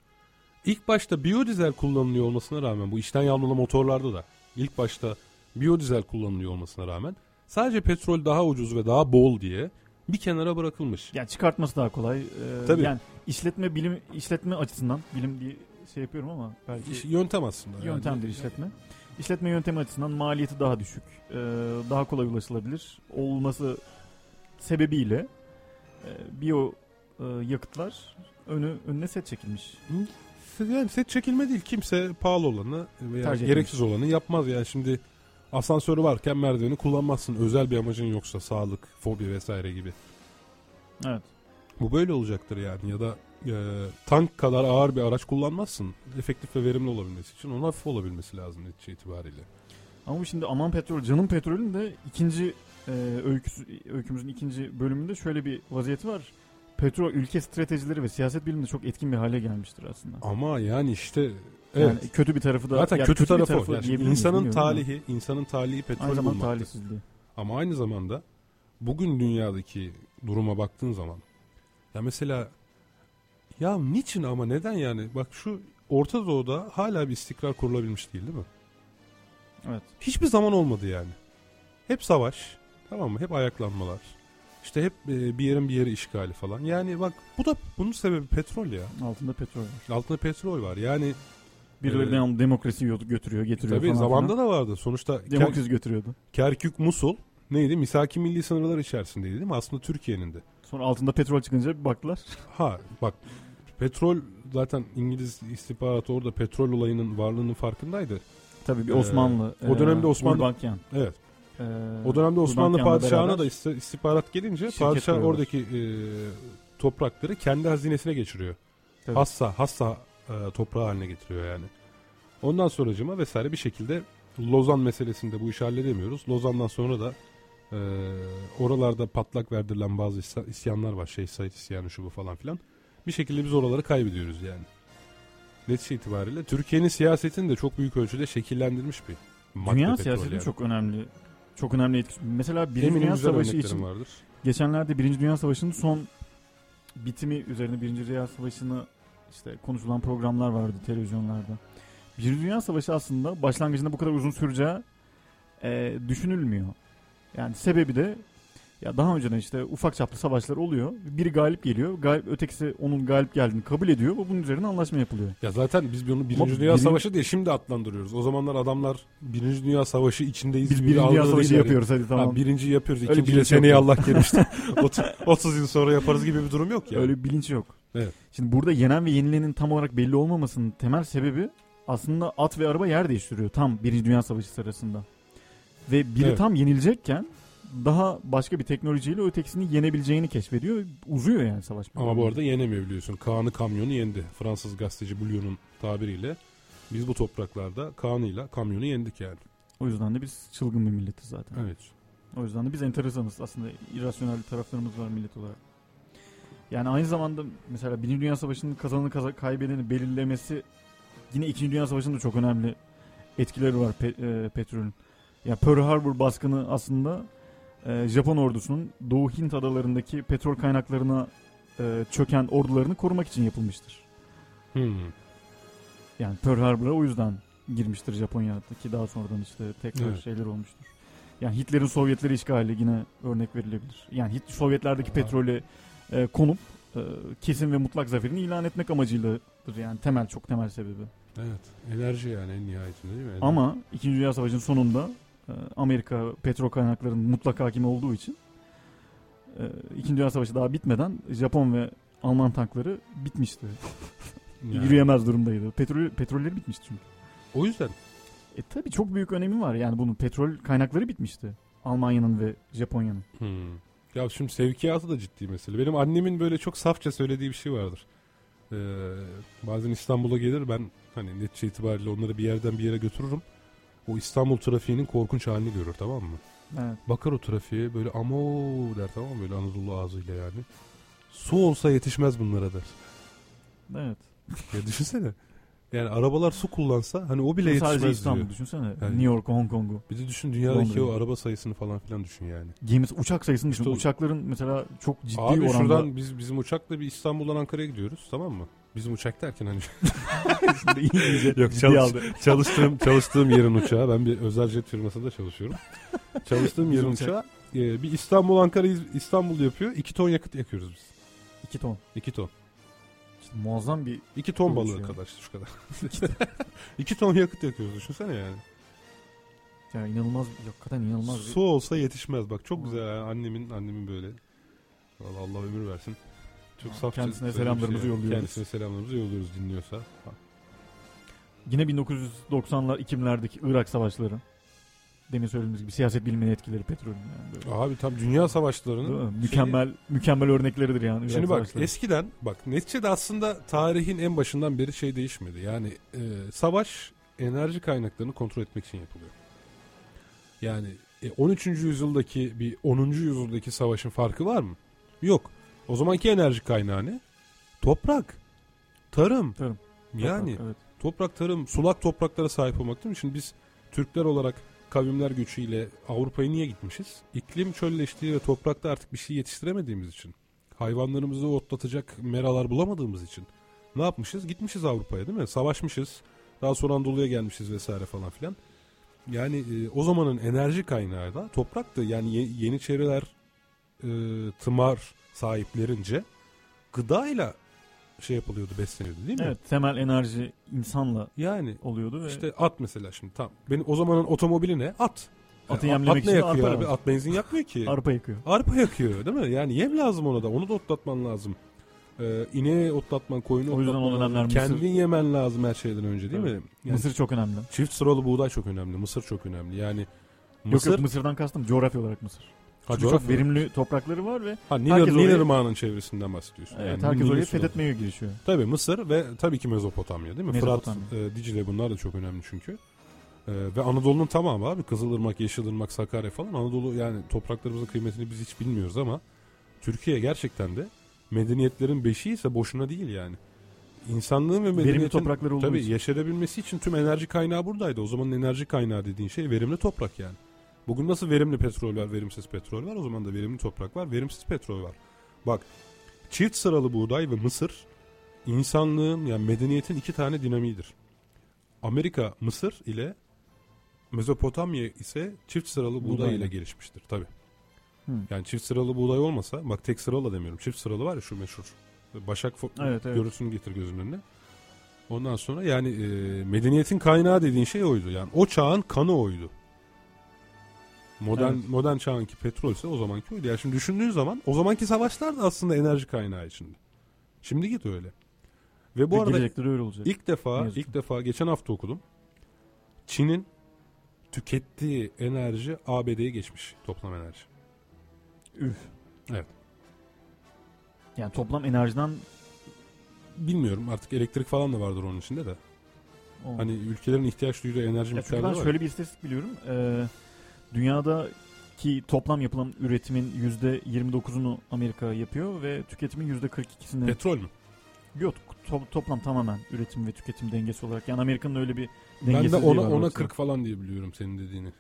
İlk başta biyodizel kullanılıyor olmasına rağmen bu içten yanmalı motorlarda da ilk başta biyodizel kullanılıyor olmasına rağmen sadece petrol daha ucuz ve daha bol diye bir kenara bırakılmış. Yani çıkartması daha kolay. Ee, Tabii. Yani işletme bilim işletme açısından bilim diye şey yapıyorum ama belki yöntem aslında. Yöntemdir yani. işletme. işletme yöntemi açısından maliyeti daha düşük, e, daha kolay ulaşılabilir olması sebebiyle e, biyo e, yakıtlar önü önüne set çekilmiş. Yani set çekilme değil. Kimse pahalı olanı veya Tercih gereksiz etmiş. olanı yapmaz. Yani şimdi asansörü varken merdiveni kullanmazsın. Özel bir amacın yoksa sağlık, fobi vesaire gibi. Evet. Bu böyle olacaktır yani ya da e, tank kadar ağır bir araç kullanmazsın. Efektif ve verimli olabilmesi için onun hafif olabilmesi lazım netice itibariyle. Ama şimdi aman petrol, canım petrolün de ikinci e, öyküsü, öykümüzün ikinci bölümünde şöyle bir vaziyeti var. Petrol ülke stratejileri ve siyaset biliminde çok etkin bir hale gelmiştir aslında. Ama yani işte evet. Yani kötü bir tarafı da zaten yani kötü, kötü tarafı, tarafı yani insanın talihi, insanın talihi petrol aynı talihsizliği. Ama aynı zamanda bugün dünyadaki duruma baktığın zaman ya mesela ya niçin ama neden yani? Bak şu Orta Doğu'da hala bir istikrar kurulabilmiş değil değil mi? Evet. Hiçbir zaman olmadı yani. Hep savaş. Tamam mı? Hep ayaklanmalar. İşte hep e, bir yerin bir yeri işgali falan. Yani bak bu da bunun sebebi petrol ya. Altında petrol var. Altında petrol var. Yani Birileri e, demokrasi götürüyor, getiriyor tabii, falan. Tabii zamanda falan. da vardı. Sonuçta demokrasi Ker- götürüyordu. Kerkük, Musul neydi? Misaki milli sınırlar içerisindeydi değil mi? Aslında Türkiye'nin de. Sonra altında petrol çıkınca bir baktılar. <laughs> Ha bak petrol zaten İngiliz istihbaratı orada petrol olayının varlığının farkındaydı. Tabii bir Osmanlı. Ee, o dönemde Osmanlı. Gulbenkian. Evet. Ee, o dönemde Osmanlı padişahına da istihbarat gelince padişah oradaki e, toprakları kendi hazinesine geçiriyor. Tabii. Hassa, hassa e, toprağı haline getiriyor yani. Ondan sonracıma vesaire bir şekilde Lozan meselesinde bu işi halledemiyoruz. Lozan'dan sonra da e, oralarda patlak verdirilen bazı isyanlar var. Şeyh Said isyanı şu bu falan filan. Bir şekilde biz oraları kaybediyoruz yani. Netice itibariyle Türkiye'nin siyasetini de çok büyük ölçüde şekillendirmiş bir Dünya siyaseti yani. çok önemli. Çok önemli etkisi. Mesela Birinci Dünya Savaşı için vardır. geçenlerde Birinci Dünya Savaşı'nın son bitimi üzerine Birinci Dünya Savaşı'nı işte konuşulan programlar vardı televizyonlarda. Birinci Dünya Savaşı aslında başlangıcında bu kadar uzun süreceği e, düşünülmüyor. Yani sebebi de ya daha önceden işte ufak çaplı savaşlar oluyor. Biri galip geliyor. Galip, ötekisi onun galip geldiğini kabul ediyor ve bunun üzerine anlaşma yapılıyor. Ya zaten biz bunu Birinci Ama Dünya birinci... Savaşı diye şimdi adlandırıyoruz. O zamanlar adamlar Birinci Dünya Savaşı içindeyiz. Biz Birinci Dünya Savaşı yapıyoruz hadi tamam. Ha, birinci yapıyoruz. Öyle İkinci seneyi Allah gelmişti. <laughs> 30 yıl sonra yaparız gibi bir durum yok ya. Yani. Öyle bir bilinç yok. Evet. Şimdi burada yenen ve yenilenin tam olarak belli olmamasının temel sebebi aslında at ve araba yer değiştiriyor tam Birinci Dünya Savaşı sırasında. Ve biri evet. tam yenilecekken daha başka bir teknolojiyle ötekisini yenebileceğini keşfediyor. Uzuyor yani savaş. Ama bu arada yenemiyor biliyorsun. Kaan'ı kamyonu yendi. Fransız gazeteci Bulyon'un tabiriyle. Biz bu topraklarda Kaan'ıyla kamyonu yendik yani. O yüzden de biz çılgın bir milletiz zaten. Evet. O yüzden de biz enteresanız. Aslında irrasyonel taraflarımız var millet olarak. Yani aynı zamanda mesela Birinci Dünya Savaşı'nın kazananı kaza kaybedeni belirlemesi yine İkinci Dünya Savaşı'nda çok önemli etkileri var pe e, petrolün. Ya yani Pearl Harbor baskını aslında e, Japon ordusunun Doğu Hint adalarındaki petrol kaynaklarına e, çöken ordularını korumak için yapılmıştır. Hmm. Yani Pearl Harbor'a o yüzden girmiştir Japonya'daki daha sonradan işte tekrar evet. şeyler olmuştur. Yani Hitler'in Sovyetleri işgali yine örnek verilebilir. Yani Hit Sovyetlerdeki Aa. petrole e, konup e, kesin ve mutlak zaferini ilan etmek amacıyladır yani temel çok temel sebebi. Evet enerji yani en nihayetinde değil mi? Enerji. Ama 2. Dünya Savaşı'nın sonunda Amerika petrol kaynaklarının mutlak hakimi olduğu için e, İkinci Dünya Savaşı daha bitmeden Japon ve Alman tankları bitmişti. <laughs> Yani. Yürüyemez durumdaydı. Petrol petrolleri bitmişti çünkü. O yüzden. E tabi çok büyük önemi var yani bunun petrol kaynakları bitmişti. Almanya'nın ve Japonya'nın. Hmm. Ya şimdi sevkiyatı da ciddi mesele. Benim annemin böyle çok safça söylediği bir şey vardır. Ee, bazen İstanbul'a gelir ben hani netice itibariyle onları bir yerden bir yere götürürüm o İstanbul trafiğinin korkunç halini görür tamam mı? Evet. Bakar o trafiğe böyle amo der tamam mı böyle Anadolu ağzıyla yani. Su olsa yetişmez bunlara der. Evet. Ya düşünsene. Yani arabalar su kullansa hani o bile yetişmez Sadece İstanbul diyor. düşünsene. Yani, New York, Hong Kong'u. Bir de düşün dünyadaki o araba sayısını falan filan düşün yani. Gemi, uçak sayısını düşün. İşte, Uçakların mesela çok ciddi abi oranda. Abi şuradan biz, bizim uçakla bir İstanbul'dan Ankara'ya gidiyoruz tamam mı? Bizim uçak derken hani. Yok çalış, çalıştığım, çalıştığım yerin uçağı. Ben bir özel jet firmasında çalışıyorum. Çalıştığım yerin uçağı e, bir İstanbul Ankara İstanbul yapıyor. 2 ton yakıt yakıyoruz biz. 2 ton. 2 ton. İşte muazzam bir 2 ton balığı kadar işte şu kadar. 2 <laughs> ton yakıt yakıyoruz düşünsene yani. Ya inanılmaz, hakikaten inanılmaz. Su bir... olsa yetişmez bak çok güzel yani. annemin annemin böyle. Allah, Allah ömür versin. Çok saf Kendisine selamlarımızı şey. yolluyoruz. Kendisine selamlarımızı yolluyoruz dinliyorsa. Ha. Yine 1990'lar 2000'lerdeki Irak savaşları. Demin söylediğimiz gibi siyaset biliminin etkileri petrolün yani. Böyle. Abi tam dünya savaşlarının mükemmel şeyi... mükemmel örnekleridir yani. Şimdi bak savaşları. eskiden bak neticede aslında tarihin en başından beri şey değişmedi. Yani e, savaş enerji kaynaklarını kontrol etmek için yapılıyor. Yani e, 13. yüzyıldaki bir 10. yüzyıldaki savaşın farkı var mı? Yok. O zamanki enerji kaynağı ne? Toprak. Tarım. Tarım. Yani toprak, evet. toprak tarım, sulak topraklara sahip olmak değil mi? Şimdi biz Türkler olarak kavimler göçüyle Avrupa'ya niye gitmişiz? İklim çölleştiği ve toprakta artık bir şey yetiştiremediğimiz için. Hayvanlarımızı otlatacak meralar bulamadığımız için. Ne yapmışız? Gitmişiz Avrupa'ya değil mi? Savaşmışız. Daha sonra Anadolu'ya gelmişiz vesaire falan filan. Yani e, o zamanın enerji kaynağı da topraktı. Yani ye, Yeniçeriler e, tımar sahiplerince gıdayla şey yapılıyordu besleniyordu değil mi? Evet temel enerji insanla yani oluyordu. Ve... İşte at mesela şimdi tam. Benim o zamanın otomobili ne? At. Atı yani, at ne yakıyor abi? At benzin yakmıyor ki. <laughs> arpa yakıyor. Arpa yakıyor değil mi? Yani yem lazım ona da. Onu da otlatman lazım. Ee, ineği otlatman, koyunu o yüzden otlatman lazım. Kendin yemen lazım her şeyden önce değil evet. mi? Yani mısır çok önemli. Çift sıralı buğday çok önemli. Mısır çok önemli. Yani Mısır... Yok yok Mısır'dan kastım coğrafya olarak Mısır. Ha, Çünkü çok verimli toprakları var ve ha, Nil, herkes Nil Irmağı'nın çevresinden bahsediyorsun. Evet, yani herkes orayı fethetmeye girişiyor. Tabii Mısır ve tabii ki Mezopotamya değil mi? Mezopotamya. Fırat, e, Dicle bunlar da çok önemli çünkü. E, ve Anadolu'nun tamamı abi Kızılırmak, Yeşilırmak, Sakarya falan Anadolu yani topraklarımızın kıymetini biz hiç bilmiyoruz ama Türkiye gerçekten de medeniyetlerin beşi ise boşuna değil yani. İnsanlığın ve medeniyetin verimli toprakları tabii için. yaşayabilmesi için tüm enerji kaynağı buradaydı. O zaman enerji kaynağı dediğin şey verimli toprak yani. Bugün nasıl verimli petrol var, verimsiz petrol var. O zaman da verimli toprak var, verimsiz petrol var. Bak çift sıralı buğday ve mısır insanlığın yani medeniyetin iki tane dinamiğidir. Amerika Mısır ile Mezopotamya ise çift sıralı buğday, buğday ile gelişmiştir tabi. Yani çift sıralı buğday olmasa bak tek sıralı demiyorum. Çift sıralı var ya şu meşhur. Başak evet, evet. görüntüsünü getir gözünün önüne. Ondan sonra yani e, medeniyetin kaynağı dediğin şey oydu. Yani o çağın kanı oydu. Modern evet. modern çağınki petrol ise o zamanki oydu. Yani şimdi düşündüğün zaman o zamanki savaşlar da aslında enerji kaynağı içinde. Şimdi git öyle. Ve bu Ve arada öyle olacak. ilk defa ilk defa geçen hafta okudum. Çin'in tükettiği enerji ABD'ye geçmiş toplam enerji. Üf. Evet. Yani toplam enerjiden bilmiyorum artık elektrik falan da vardır onun içinde de. O. Hani ülkelerin ihtiyaç duyduğu enerji miktarı var. Ben şöyle bir istatistik biliyorum. Ee, dünyada ki toplam yapılan üretimin %29'unu Amerika yapıyor ve tüketimin %42'sini... Petrol mü? Yok to- toplam tamamen üretim ve tüketim dengesi olarak. Yani Amerika'nın öyle bir dengesi Ben de ona, ona 40 falan diye biliyorum senin dediğini.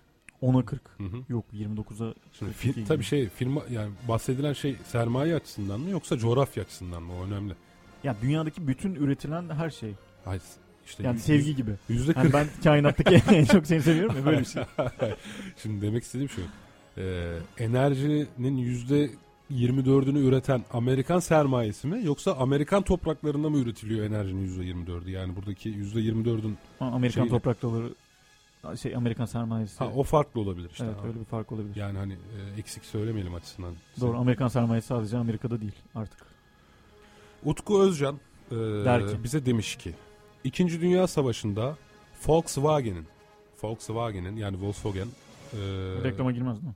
10'a 40. Hı hı. Yok 29'a Şimdi fir, tabii şey firma yani bahsedilen şey sermaye açısından mı yoksa coğrafya açısından mı o önemli. Ya dünyadaki bütün üretilen her şey. Hayır. İşte yani yüz, sevgi gibi. Yüzde yani ben kainattaki <laughs> en çok seni seviyorum ya böyle bir şey. <laughs> Şimdi demek istediğim şu. Ee, enerjinin yüzde 24'ünü üreten Amerikan sermayesi mi yoksa Amerikan topraklarında mı üretiliyor enerjinin yüzde 24'ü? Yani buradaki yüzde 24'ün Amerikan şeyle... toprakları şey Amerikan sermayesi. Ha o farklı olabilir işte. Evet öyle bir fark olabilir. Yani hani e, eksik söylemeyelim açısından. Doğru Amerikan sermayesi sadece Amerika'da değil artık. Utku Özcan e, Der ki. bize demiş ki İkinci Dünya Savaşı'nda Volkswagen'in Volkswagen'in yani Volkswagen e, reklama girmez mi?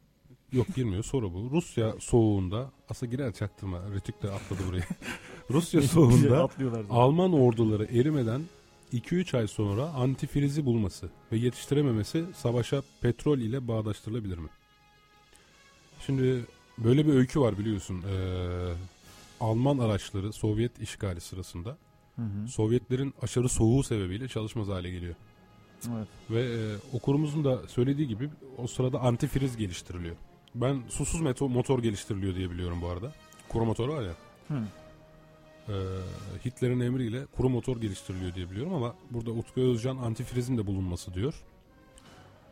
Yok girmiyor soru bu. Rusya soğuğunda aslında girer çaktırma. Ritik de atladı buraya. <laughs> Rusya soğuğunda Alman orduları erimeden 2-3 ay sonra antifrizi bulması ve yetiştirememesi savaşa petrol ile bağdaştırılabilir mi? Şimdi böyle bir öykü var biliyorsun. Ee, Alman araçları Sovyet işgali sırasında hı hı. Sovyetlerin aşırı soğuğu sebebiyle çalışmaz hale geliyor. Evet. Ve e, okurumuzun da söylediği gibi o sırada antifriz geliştiriliyor. Ben susuz motor geliştiriliyor diye biliyorum bu arada. Kuru motor var ya. Hı. Ee, Hitler'in emriyle kuru motor geliştiriliyor diye biliyorum ama burada Utku Özcan antifrizin de bulunması diyor.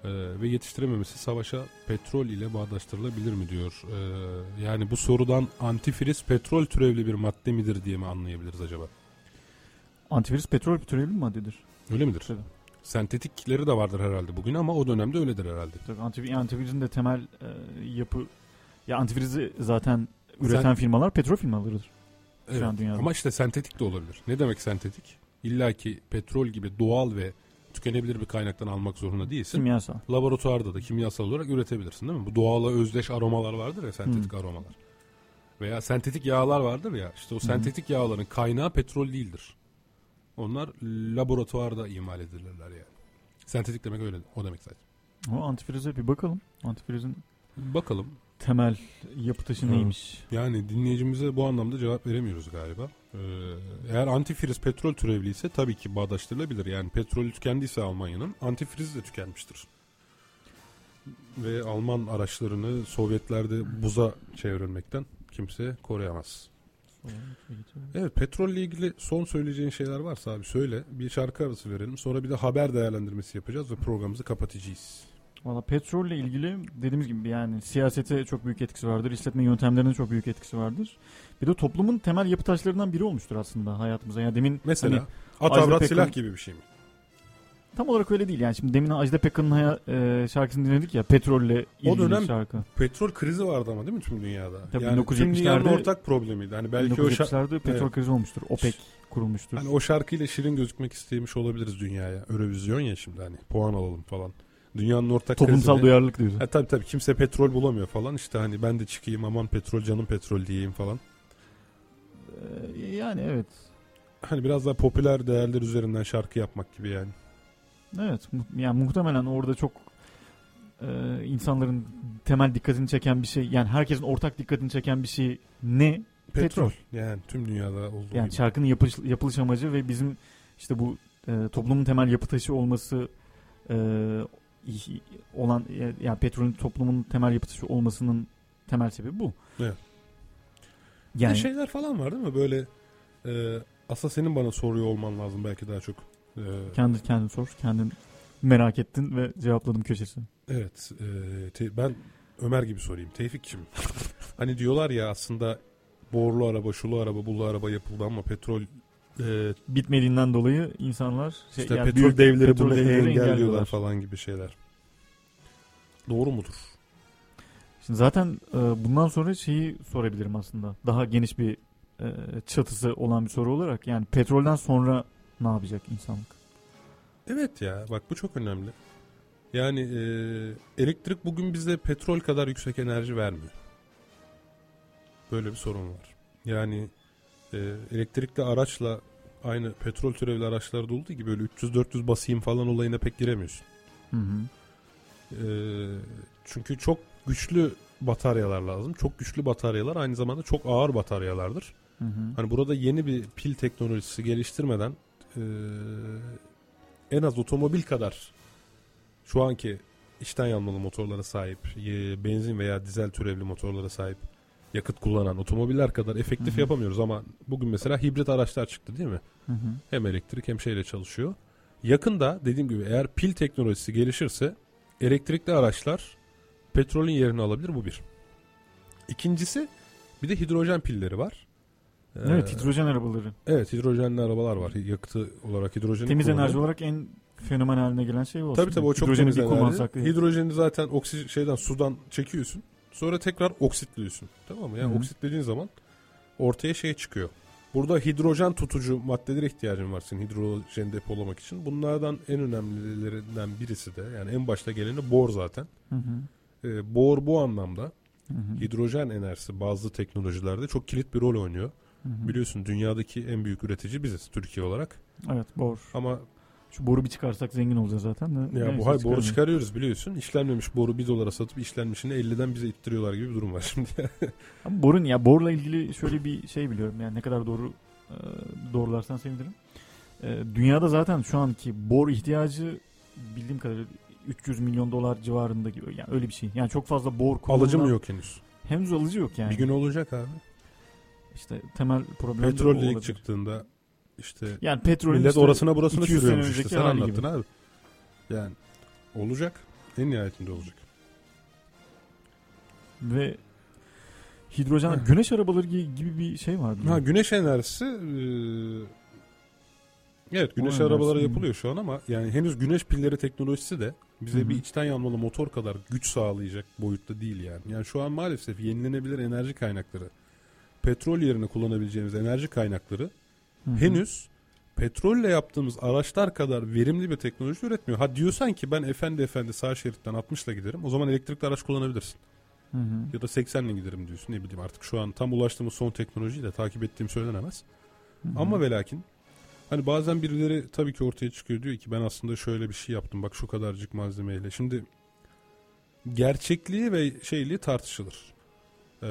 Ee, ve yetiştirememesi savaşa petrol ile bağdaştırılabilir mi diyor. Ee, yani bu sorudan antifriz petrol türevli bir madde midir diye mi anlayabiliriz acaba? Antifriz petrol türevli bir maddedir. Öyle midir? Tabii. sentetikleri de vardır herhalde bugün ama o dönemde öyledir herhalde. Tabii antivir, antivirin de temel e, yapı ya antivirizi zaten üreten Sen, firmalar petrol firmalarıdır. Evet, şu an dünyada. Ama işte sentetik de olabilir. Ne demek sentetik? İlla ki petrol gibi doğal ve tükenebilir bir kaynaktan almak zorunda değilsin. Kimyasal. Laboratuvarda da kimyasal olarak üretebilirsin değil mi? Bu doğala özdeş aromalar vardır ya sentetik hmm. aromalar. Veya sentetik yağlar vardır ya işte o sentetik hmm. yağların kaynağı petrol değildir. Onlar laboratuvarda imal edilirler yani. Sentetik demek öyle. O demek zaten. O antifrize bir bakalım. Antifrizin bakalım. Temel yapı taşı neymiş? Yani dinleyicimize bu anlamda cevap veremiyoruz galiba. Ee, eğer antifriz petrol türevli ise tabii ki bağdaştırılabilir. Yani petrolü tükendiyse Almanya'nın antifriz de tükenmiştir. Ve Alman araçlarını Sovyetlerde buza çevrilmekten kimse koruyamaz. Evet petrolle ilgili son söyleyeceğin şeyler varsa abi söyle. Bir şarkı arası verelim. Sonra bir de haber değerlendirmesi yapacağız ve programımızı kapatacağız. Valla petrolle ilgili dediğimiz gibi yani siyasete çok büyük etkisi vardır. İşletme yöntemlerine çok büyük etkisi vardır. Bir de toplumun temel yapı taşlarından biri olmuştur aslında hayatımıza. Yani demin Mesela hani, at avrat silah gibi bir şey mi? Tam olarak öyle değil yani. Şimdi demin Ajda Pekkan'ın e, şarkısını dinledik ya petrolle ilgili o dönem şarkı. petrol krizi vardı ama değil mi tüm dünyada? Tabii yani 1970'lerde tüm dünyanın ortak problemiydi. Hani belki 1970'lerde o petrol evet. krizi olmuştur. OPEC kurulmuştur. Hani o şarkıyla şirin gözükmek istemiş olabiliriz dünyaya. Eurovision ya şimdi hani puan alalım falan. Dünyanın ortak Toplumsal krizini, duyarlılık diyorsun. Ha, tabii tabii kimse petrol bulamıyor falan. İşte hani ben de çıkayım aman petrol canım petrol diyeyim falan. Ee, yani evet. Hani biraz daha popüler değerler üzerinden şarkı yapmak gibi yani. Evet yani muhtemelen orada çok e, insanların temel dikkatini çeken bir şey yani herkesin ortak dikkatini çeken bir şey ne? Petrol. Petrol. Yani tüm dünyada olduğu Yani gibi. şarkının yapış, yapılış amacı ve bizim işte bu e, toplumun temel yapı taşı olması e, olan yani petrolün toplumun temel yapı taşı olmasının temel sebebi bu. Evet. Yani bir şeyler falan var değil mi? Böyle e, aslında senin bana soruyor olman lazım belki daha çok. Ee, Kendi kendin sor. Kendin merak ettin ve cevapladım köşesi. Evet. E, te, ben Ömer gibi sorayım. Tevfik'cim. <laughs> hani diyorlar ya aslında borlu araba, şulu araba, bullu araba yapıldı ama petrol e, bitmediğinden dolayı insanlar şey, işte yani petrol büyük devleri petrol bunu devleri engelliyorlar falan gibi şeyler. Doğru mudur? Şimdi zaten e, bundan sonra şeyi sorabilirim aslında. Daha geniş bir e, çatısı olan bir soru olarak yani petrolden sonra ne yapacak insanlık? Evet ya bak bu çok önemli. Yani e, elektrik bugün bize petrol kadar yüksek enerji vermiyor. Böyle bir sorun var. Yani e, elektrikli araçla aynı petrol türevli araçlarda olduğu gibi böyle 300-400 basayım falan olayına pek giremiyorsun. Hı hı. E, çünkü çok güçlü bataryalar lazım. Çok güçlü bataryalar aynı zamanda çok ağır bataryalardır. Hı hı. Hani burada yeni bir pil teknolojisi geliştirmeden e, en az otomobil kadar şu anki içten yanmalı motorlara sahip, e, benzin veya dizel türevli motorlara sahip yakıt kullanan otomobiller kadar efektif hı hı. yapamıyoruz ama bugün mesela hibrit araçlar çıktı değil mi? Hı hı. Hem elektrik hem şeyle çalışıyor. Yakında dediğim gibi eğer pil teknolojisi gelişirse elektrikli araçlar petrolün yerini alabilir bu bir. İkincisi bir de hidrojen pilleri var. Evet hidrojen arabaları. Evet hidrojenli arabalar var. Yakıtı olarak hidrojeni Temiz kullanan. enerji olarak en fenomen haline gelen şey o. Tabii tabii o çok Hidrojeni temiz enerji. Hidrojeni zaten oksi şeyden sudan çekiyorsun. Sonra tekrar oksitliyorsun. Tamam mı? Yani Hı-hı. oksitlediğin zaman ortaya şey çıkıyor. Burada hidrojen tutucu maddelere ihtiyacın var senin hidrojen depolamak için. Bunlardan en önemlilerinden birisi de yani en başta geleni bor zaten. Hı hı. E, bor bu anlamda hı hı. hidrojen enerjisi bazı teknolojilerde çok kilit bir rol oynuyor. Hı Biliyorsun dünyadaki en büyük üretici biziz Türkiye olarak. Evet bor. Ama şu boru bir çıkarsak zengin olacağız zaten de. Ya bu hay boru çıkarıyoruz biliyorsun. İşlenmemiş boru 1 dolara satıp işlenmişini 50'den bize ittiriyorlar gibi bir durum var <laughs> şimdi. Ama borun ya borla ilgili şöyle bir şey biliyorum. Yani ne kadar doğru e, doğrularsan sevinirim. E, dünyada zaten şu anki bor ihtiyacı bildiğim kadarıyla 300 milyon dolar civarında gibi. Yani öyle bir şey. Yani çok fazla bor kullanılan... Alıcı mı yok henüz? Henüz alıcı yok yani. Bir gün olacak abi. İşte temel problem Petrol ilk çıktığında işte yani petrol millet işte orasına burasına sürüyormuş işte sen anlattın gibi. abi. Yani olacak. En nihayetinde olacak. Ve hidrojen güneş arabaları gibi bir şey vardı. Ha güneş enerjisi e, Evet güneş arabaları yapılıyor şu an ama yani henüz güneş pilleri teknolojisi de bize Hı-hı. bir içten yanmalı motor kadar güç sağlayacak boyutta değil yani. Yani şu an maalesef yenilenebilir enerji kaynakları, petrol yerine kullanabileceğimiz enerji kaynakları Hı-hı. henüz petrolle yaptığımız araçlar kadar verimli bir teknoloji üretmiyor. Ha diyorsan ki ben efendi efendi sağ şeritten 60'la giderim. O zaman elektrikli araç kullanabilirsin. Hı hı. Ya da 80'le giderim diyorsun ne bileyim artık şu an tam ulaştığımız son teknolojiyi de takip ettiğim söylenemez. Hı hı. Ama ve lakin hani bazen birileri tabii ki ortaya çıkıyor diyor ki ben aslında şöyle bir şey yaptım bak şu kadarcık malzemeyle. Şimdi gerçekliği ve şeyliği tartışılır. Ee,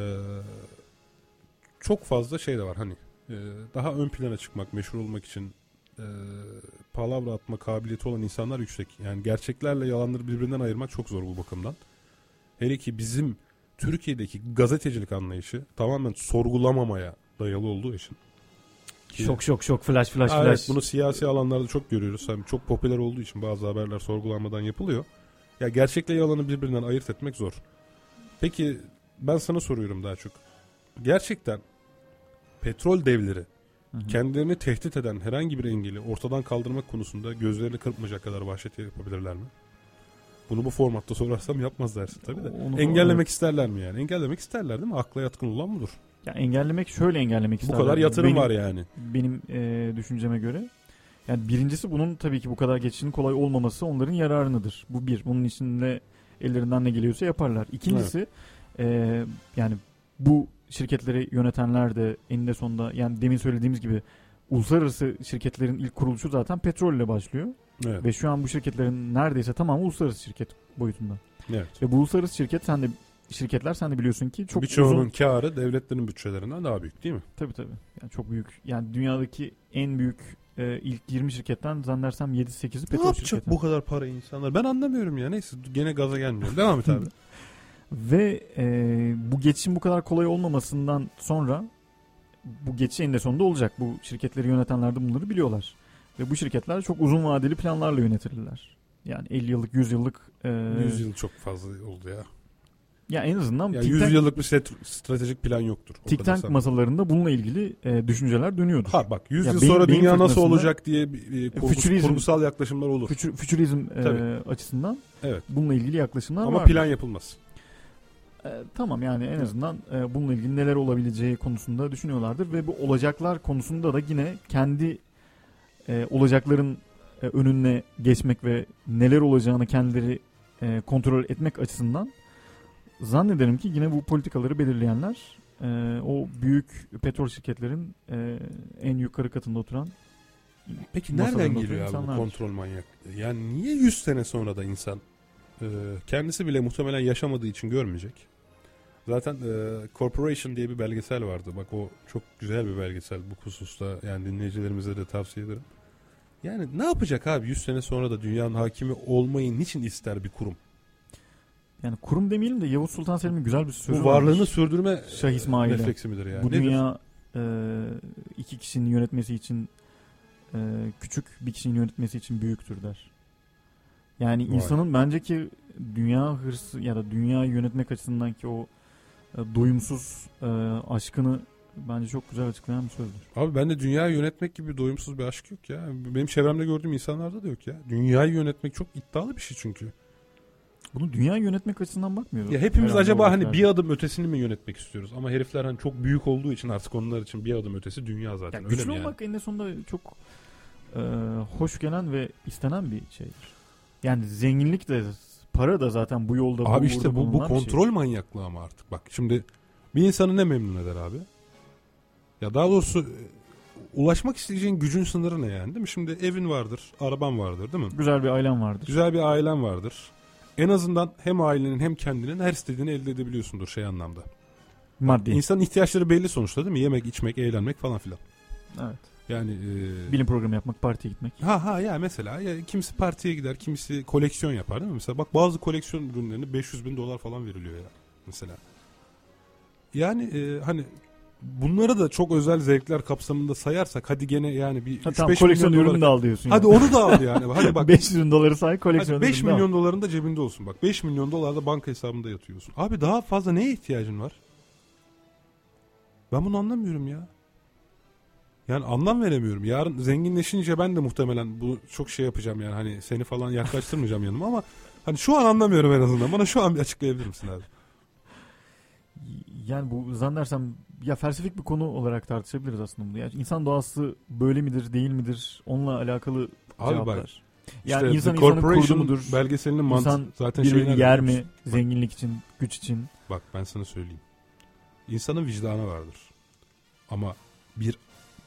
çok fazla şey de var hani e, daha ön plana çıkmak, meşhur olmak için e, palavra atma kabiliyeti olan insanlar yüksek. Yani gerçeklerle yalanları birbirinden ayırmak çok zor bu bakımdan. Hele ki bizim Türkiye'deki gazetecilik anlayışı tamamen sorgulamamaya dayalı olduğu için. Ki, şok şok şok flash flash evet, flash. Bunu siyasi alanlarda çok görüyoruz. Yani çok popüler olduğu için bazı haberler sorgulanmadan yapılıyor. Ya gerçekle yalanı birbirinden ayırt etmek zor. Peki ben sana soruyorum daha çok. Gerçekten petrol devleri kendilerini tehdit eden herhangi bir engeli ortadan kaldırmak konusunda gözlerini kırpmayacak kadar vahşet yapabilirler mi? Bunu bu formatta sorarsam yapmazlar tabii de. Onu, Engellemek evet. isterler mi yani? Engellemek isterler değil mi? Akla yatkın olan budur. Ya engellemek şöyle engellemek isterler. Bu kadar yatırım benim, var yani. Benim e, düşünceme göre. Yani birincisi bunun tabii ki bu kadar geçişinin kolay olmaması onların yararınıdır. Bu bir. Bunun içinde ellerinden ne geliyorsa yaparlar. İkincisi evet. e, yani bu şirketleri yönetenler de eninde sonunda yani demin söylediğimiz gibi uluslararası şirketlerin ilk kuruluşu zaten petrolle başlıyor. Evet. Ve şu an bu şirketlerin neredeyse tamamı uluslararası şirket boyutunda. Evet. Ve bu uluslararası şirket sen de şirketler sen de biliyorsun ki çok Birçoğunun uzun... karı devletlerin bütçelerinden daha büyük değil mi? Tabii tabii. Yani çok büyük. Yani dünyadaki en büyük e, ilk 20 şirketten zannedersem 7-8'i petrol şirketi. Ne yapacak şirketi. bu kadar para insanlar? Ben anlamıyorum ya. Neyse gene gaza gelmiyorum. Devam et abi. <laughs> Ve e, bu geçişin bu kadar kolay olmamasından sonra bu geçiş eninde sonunda olacak. Bu şirketleri yönetenler de bunları biliyorlar. Ve bu şirketler çok uzun vadeli planlarla yönetirler. Yani 50 yıllık, 100 yıllık... E, 100 yıl çok fazla oldu ya. Ya en azından... Ya 100 yıllık bir stratejik plan yoktur. Tik Tank masalarında bununla ilgili e, düşünceler dönüyordur. Ha bak 100 ya yıl beyin, sonra beyin dünya nasıl olacak diye e, fütürizm, kurgusal yaklaşımlar olur. Fütür, fütürizm e, açısından evet. bununla ilgili yaklaşımlar var. Ama vardır. plan yapılmaz. E, tamam yani en azından e, bununla ilgili neler olabileceği konusunda düşünüyorlardır ve bu olacaklar konusunda da yine kendi e, olacakların e, önüne geçmek ve neler olacağını kendileri e, kontrol etmek açısından zannederim ki yine bu politikaları belirleyenler e, o büyük petrol şirketlerin e, en yukarı katında oturan Peki nereden geliyor abi bu kontrol manyak? Yani niye 100 sene sonra da insan e, kendisi bile muhtemelen yaşamadığı için görmeyecek? Zaten e, Corporation diye bir belgesel vardı. Bak o çok güzel bir belgesel bu hususta. Yani dinleyicilerimize de tavsiye ederim. Yani ne yapacak abi 100 sene sonra da dünyanın hakimi olmayı niçin ister bir kurum? Yani kurum demeyelim de Yavuz Sultan Selim'in güzel bir sözü Bu varlığını varmış. sürdürme Şah İsmail'e. refleksi midir yani? Bu Nedir? dünya e, iki kişinin yönetmesi için e, küçük bir kişinin yönetmesi için büyüktür der. Yani Vay. insanın bence ki dünya hırsı ya da dünya yönetmek açısından ki o doyumsuz e, aşkını bence çok güzel açıklayan bir sözdür. Abi ben de dünyayı yönetmek gibi doyumsuz bir aşk yok ya. Benim çevremde gördüğüm insanlarda da yok ya. Dünyayı yönetmek çok iddialı bir şey çünkü. Bunu dünya yönetmek açısından bakmıyoruz. Ya hepimiz Herhalde acaba hani bir adım ötesini mi yönetmek istiyoruz? Ama herifler hani çok büyük olduğu için artık onlar için bir adım ötesi dünya zaten. Ya, güçlü olmak yani? eninde sonunda çok e, hoş gelen ve istenen bir şeydir. Yani zenginlik de para da zaten bu yolda Abi işte bu, bu kontrol şey. manyaklığı ama artık. Bak şimdi bir insanı ne memnun eder abi? Ya daha doğrusu e, ulaşmak isteyeceğin gücün sınırı ne yani değil mi? Şimdi evin vardır, araban vardır değil mi? Güzel bir ailen vardır. Güzel bir ailen vardır. En azından hem ailenin hem kendinin her istediğini elde edebiliyorsundur şey anlamda. Maddi. İnsanın ihtiyaçları belli sonuçta değil mi? Yemek, içmek, eğlenmek falan filan. Evet. Yani e... bilim programı yapmak, partiye gitmek. Ha ha ya mesela ya kimisi partiye gider, kimisi koleksiyon yapar değil mi? Mesela bak bazı koleksiyon ürünlerine 500 bin dolar falan veriliyor ya mesela. Yani e, hani bunları da çok özel zevkler kapsamında sayarsak hadi gene yani bir 3-5 tamam, koleksiyon milyon ürünü de al diyorsun. Hadi yani. onu da al yani. Hadi <laughs> bak 500 bin doları say koleksiyon 5 milyon doların da cebinde olsun bak. 5 milyon dolar da banka hesabında yatıyorsun. Abi daha fazla neye ihtiyacın var? Ben bunu anlamıyorum ya. Yani anlam veremiyorum. Yarın zenginleşince ben de muhtemelen bu çok şey yapacağım yani hani seni falan yaklaştırmayacağım yanıma ama hani şu an anlamıyorum en azından. Bana şu an bir açıklayabilir misin abi? Yani bu zannedersem ya felsefik bir konu olarak tartışabiliriz aslında bunu. Yani insan doğası böyle midir, değil midir? Onunla alakalı Abi cevaplar. Bak, yani işte insan insanın kurdu mudur? Belgeselinin mantığı zaten bir yer mi? Zenginlik için, güç için. Bak ben sana söyleyeyim. İnsanın vicdanı vardır. Ama bir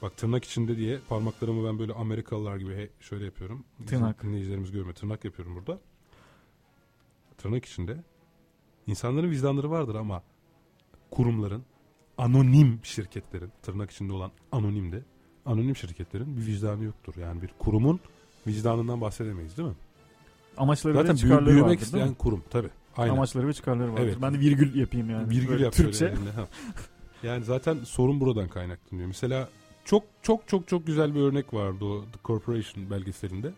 bak tırnak içinde diye parmaklarımı ben böyle Amerikalılar gibi he, şöyle yapıyorum. Tırnak. Dinleyicilerimiz görmüyor. Tırnak yapıyorum burada. Tırnak içinde. İnsanların vicdanları vardır ama kurumların, anonim şirketlerin, tırnak içinde olan anonim de, anonim şirketlerin bir vicdanı yoktur. Yani bir kurumun vicdanından bahsedemeyiz değil mi? Amaçları Zaten ve çıkarları büyümek vardır, isteyen kurum tabi. Aynen. Amaçları ve çıkarları vardır. Evet. Ben de virgül yapayım yani. Virgül yap Türkçe. Yani zaten sorun buradan kaynaklanıyor. Mesela çok çok çok çok güzel bir örnek vardı o The Corporation belgeselinde.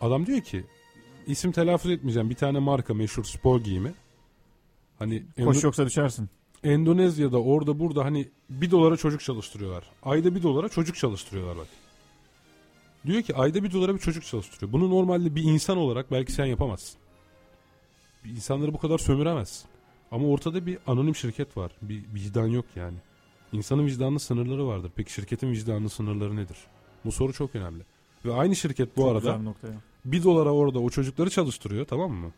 Adam diyor ki isim telaffuz etmeyeceğim bir tane marka meşhur spor giyimi. Hani Koş Endo- yoksa düşersin. Endonezya'da orada burada hani bir dolara çocuk çalıştırıyorlar. Ayda bir dolara çocuk çalıştırıyorlar bak. Diyor ki ayda bir dolara bir çocuk çalıştırıyor. Bunu normalde bir insan olarak belki sen yapamazsın. İnsanları bu kadar sömüremezsin. Ama ortada bir anonim şirket var. Bir vicdan yok yani. İnsanın vicdanının sınırları vardır. Peki şirketin vicdanının sınırları nedir? Bu soru çok önemli. Ve aynı şirket bu çok arada bir dolara orada o çocukları çalıştırıyor tamam mı?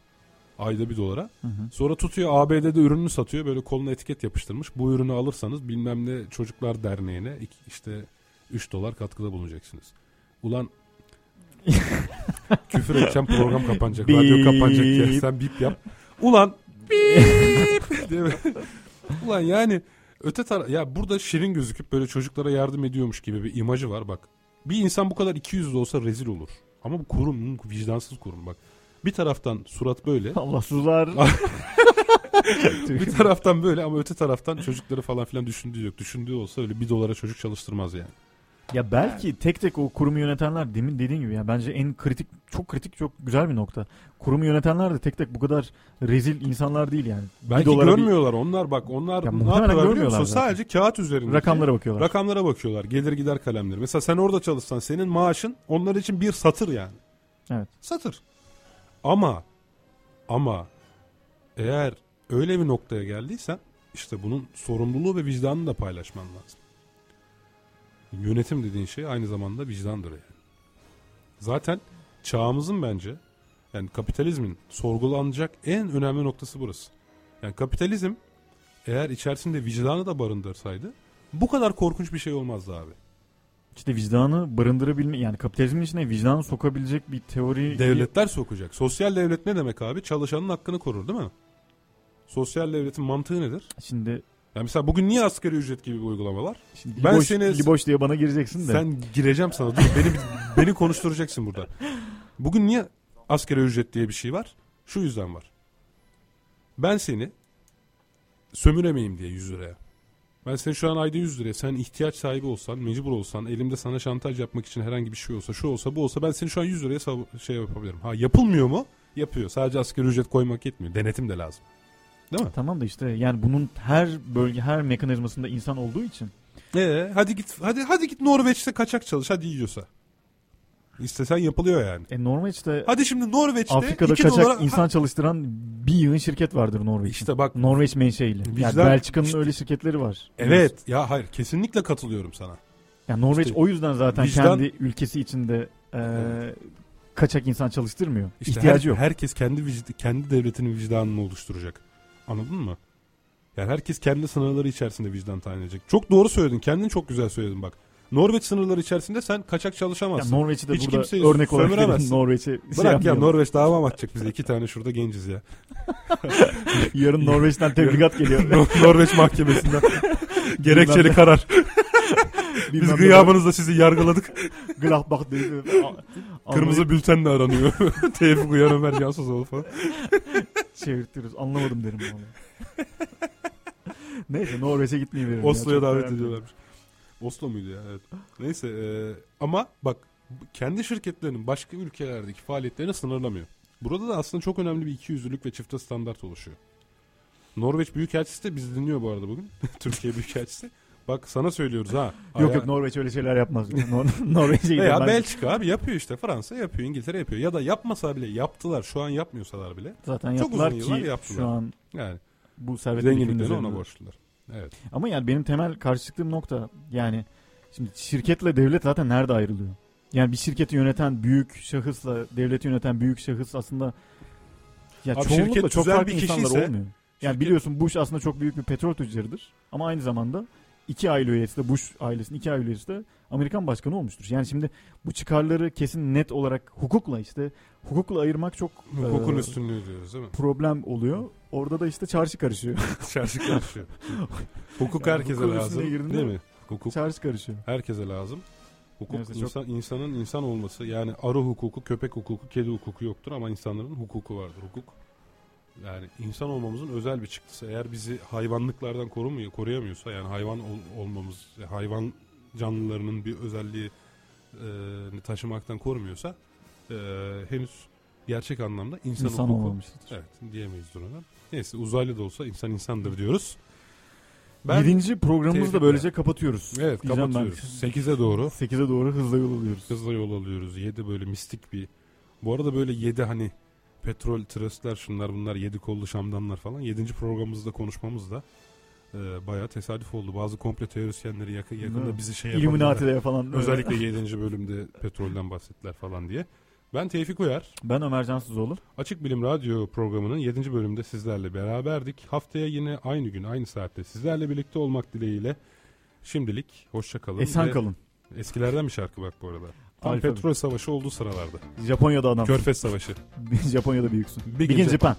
Ayda bir dolara. Hı hı. Sonra tutuyor ABD'de ürününü satıyor. Böyle koluna etiket yapıştırmış. Bu ürünü alırsanız bilmem ne Çocuklar Derneği'ne işte 3 dolar katkıda bulunacaksınız. Ulan <laughs> küfür edeceğim program kapanacak. Beep. Radyo kapanacak ya. Sen bip yap. Ulan bip. <laughs> Ulan yani öte tara ya burada şirin gözüküp böyle çocuklara yardım ediyormuş gibi bir imajı var bak. Bir insan bu kadar iki yüzlü olsa rezil olur. Ama bu kurum vicdansız kurum bak. Bir taraftan surat böyle. <laughs> Allahsızlar. <laughs> bir <laughs> taraftan böyle ama öte taraftan çocukları falan filan düşündüğü yok. Düşündüğü olsa öyle bir dolara çocuk çalıştırmaz yani. Ya belki tek tek o kurumu yönetenler demin dediğin gibi ya bence en kritik çok kritik çok güzel bir nokta. Kurumu yönetenler de tek tek bu kadar rezil insanlar değil yani. Belki görmüyorlar bir... onlar bak onlar ya ne yapıyorlar biliyor musun? Sadece kağıt üzerinde. Rakamlara bakıyorlar. Rakamlara bakıyorlar. Gelir gider kalemleri. Mesela sen orada çalışsan senin maaşın onlar için bir satır yani. Evet. Satır. Ama ama eğer öyle bir noktaya geldiysen işte bunun sorumluluğu ve vicdanını da paylaşman lazım. Yönetim dediğin şey aynı zamanda vicdandır yani. Zaten çağımızın bence yani kapitalizmin sorgulanacak en önemli noktası burası. Yani kapitalizm eğer içerisinde vicdanı da barındırsaydı bu kadar korkunç bir şey olmazdı abi. İşte vicdanı barındırabilme yani kapitalizmin içine vicdanı sokabilecek bir teori... Devletler sokacak. Sosyal devlet ne demek abi? Çalışanın hakkını korur değil mi? Sosyal devletin mantığı nedir? Şimdi yani mesela bugün niye asgari ücret gibi bir uygulama var? Şimdi ben liboş, seni liboş diye bana gireceksin de. Sen gireceğim sana. Dur beni beni konuşturacaksın burada. Bugün niye asgari ücret diye bir şey var? Şu yüzden var. Ben seni sömüremeyim diye 100 liraya. Ben seni şu an ayda 100 liraya sen ihtiyaç sahibi olsan, mecbur olsan, elimde sana şantaj yapmak için herhangi bir şey olsa, şu olsa, bu olsa ben seni şu an 100 liraya şey yapabilirim. Ha yapılmıyor mu? Yapıyor. Sadece asgari ücret koymak yetmiyor. Denetim de lazım. Değil mi? Tamam da işte yani bunun her bölge, her mekanizmasında insan olduğu için. Ee, hadi git hadi hadi git Norveç'te kaçak çalış hadi yiyorsa. İstesen yapılıyor yani. E Norveç'te Hadi şimdi Norveç'te Afrika'da kaçak dolara... insan çalıştıran bir yığın şirket vardır Norveç'te. İşte bak Norveç menşeili. Vicdan... Yani Belçika'nın işte... öyle şirketleri var. Evet. Ya hayır kesinlikle katılıyorum sana. Yani Norveç işte, o yüzden zaten vicdan... kendi ülkesi içinde e, evet. kaçak insan çalıştırmıyor. İşte İhtiyacı her, yok. Herkes kendi vicd- kendi devletinin vicdanını oluşturacak. Anladın mı? Yani herkes kendi sınırları içerisinde vicdan tayin edecek. Çok doğru söyledin. Kendin çok güzel söyledin bak. Norveç sınırları içerisinde sen kaçak çalışamazsın. Ya Norveç'i de Hiç burada örnek olarak Norveç'i şey Bırak ya Norveç dava mı atacak bize? İki tane şurada genciz ya. <laughs> Yarın Norveç'ten tebligat geliyor. <laughs> Norveç mahkemesinden. <laughs> Gerekçeli karar. Biz gıyabınızda sizi yargıladık. Gladbach değil. Kırmızı bültenle aranıyor. Tevfik Uyan Ömer Cansuzoğlu falan. Çevirtiyoruz. Anlamadım derim onu. Neyse Norveç'e gitmeyi verelim. Oslo'ya davet ediyorlarmış. Oslo muydu ya? Evet. Neyse e, ama bak kendi şirketlerinin başka ülkelerdeki faaliyetlerini sınırlamıyor. Burada da aslında çok önemli bir ikiyüzlülük ve çifte standart oluşuyor. Norveç Büyükelçisi de bizi dinliyor bu arada bugün. <laughs> Türkiye Büyükelçisi. Bak sana söylüyoruz ha. <laughs> yok yok Norveç öyle şeyler yapmaz. <laughs> Nor Norveç'e Veya ben... Belçika abi yapıyor işte. Fransa yapıyor, İngiltere yapıyor. Ya da yapmasa bile yaptılar. Şu an yapmıyorsalar bile. Zaten Çok uzun yıllar ki yaptılar. şu an yani bu servet zenginliklerini ona borçlular. Evet. Ama yani benim temel karşı çıktığım nokta yani şimdi şirketle devlet zaten nerede ayrılıyor? Yani bir şirketi yöneten büyük şahısla devleti yöneten büyük şahıs aslında ya Abi çoğunlukla çok farklı bir insanlar ise, olmuyor. Yani biliyorsun Bush aslında çok büyük bir petrol tüccarıdır. Ama aynı zamanda iki aile üyesi de Bush ailesinin iki aile üyesi de Amerikan başkanı olmuştur. Yani şimdi bu çıkarları kesin net olarak hukukla işte hukukla ayırmak çok hukukun e, üstünlüğü diyoruz değil mi? Problem oluyor. Orada da işte çarşı karışıyor. <laughs> <laughs> çarşı karışıyor. Hukuk yani herkese lazım. Değil mi? Hukuk. Çarşı karışıyor. Herkese lazım. Hukuk Neyse, insan, çok... insanın insan olması yani arı hukuku, köpek hukuku, kedi hukuku yoktur ama insanların hukuku vardır. Hukuk yani insan olmamızın özel bir çıktısı. Eğer bizi hayvanlıklardan korumuyor, koruyamıyorsa yani hayvan ol, olmamız, hayvan canlılarının bir özelliği e, taşımaktan korumuyorsa e, henüz gerçek anlamda insan, insan hukuku. olmamıştır. Evet diyemeyiz ona. Neyse uzaylı da olsa insan insandır diyoruz. Ben Yedinci programımızı da böylece kapatıyoruz. Evet kapatıyoruz. Sekize doğru. Sekize doğru hızla yol alıyoruz. Hızla yol alıyoruz. Yedi böyle mistik bir. Bu arada böyle yedi hani petrol trustler şunlar bunlar yedi kollu şamdanlar falan. Yedinci programımızda konuşmamız da e, bayağı tesadüf oldu. Bazı komple teorisyenleri yakın, yakında bizi şey yapanlar. Illuminati'de falan. Özellikle yedinci bölümde petrolden bahsettiler falan diye. Ben Tevfik Uyar. Ben Ömer Cansızoğlu. Açık Bilim Radyo programının 7. bölümünde sizlerle beraberdik. Haftaya yine aynı gün aynı saatte sizlerle birlikte olmak dileğiyle şimdilik hoşçakalın. Esen kalın. Eskilerden bir şarkı bak bu arada. Tam petrol savaşı olduğu sıralarda. Japonya'da adam. Körfez savaşı. <laughs> Japonya'da büyüksün. Big, Big in Japan. Japan.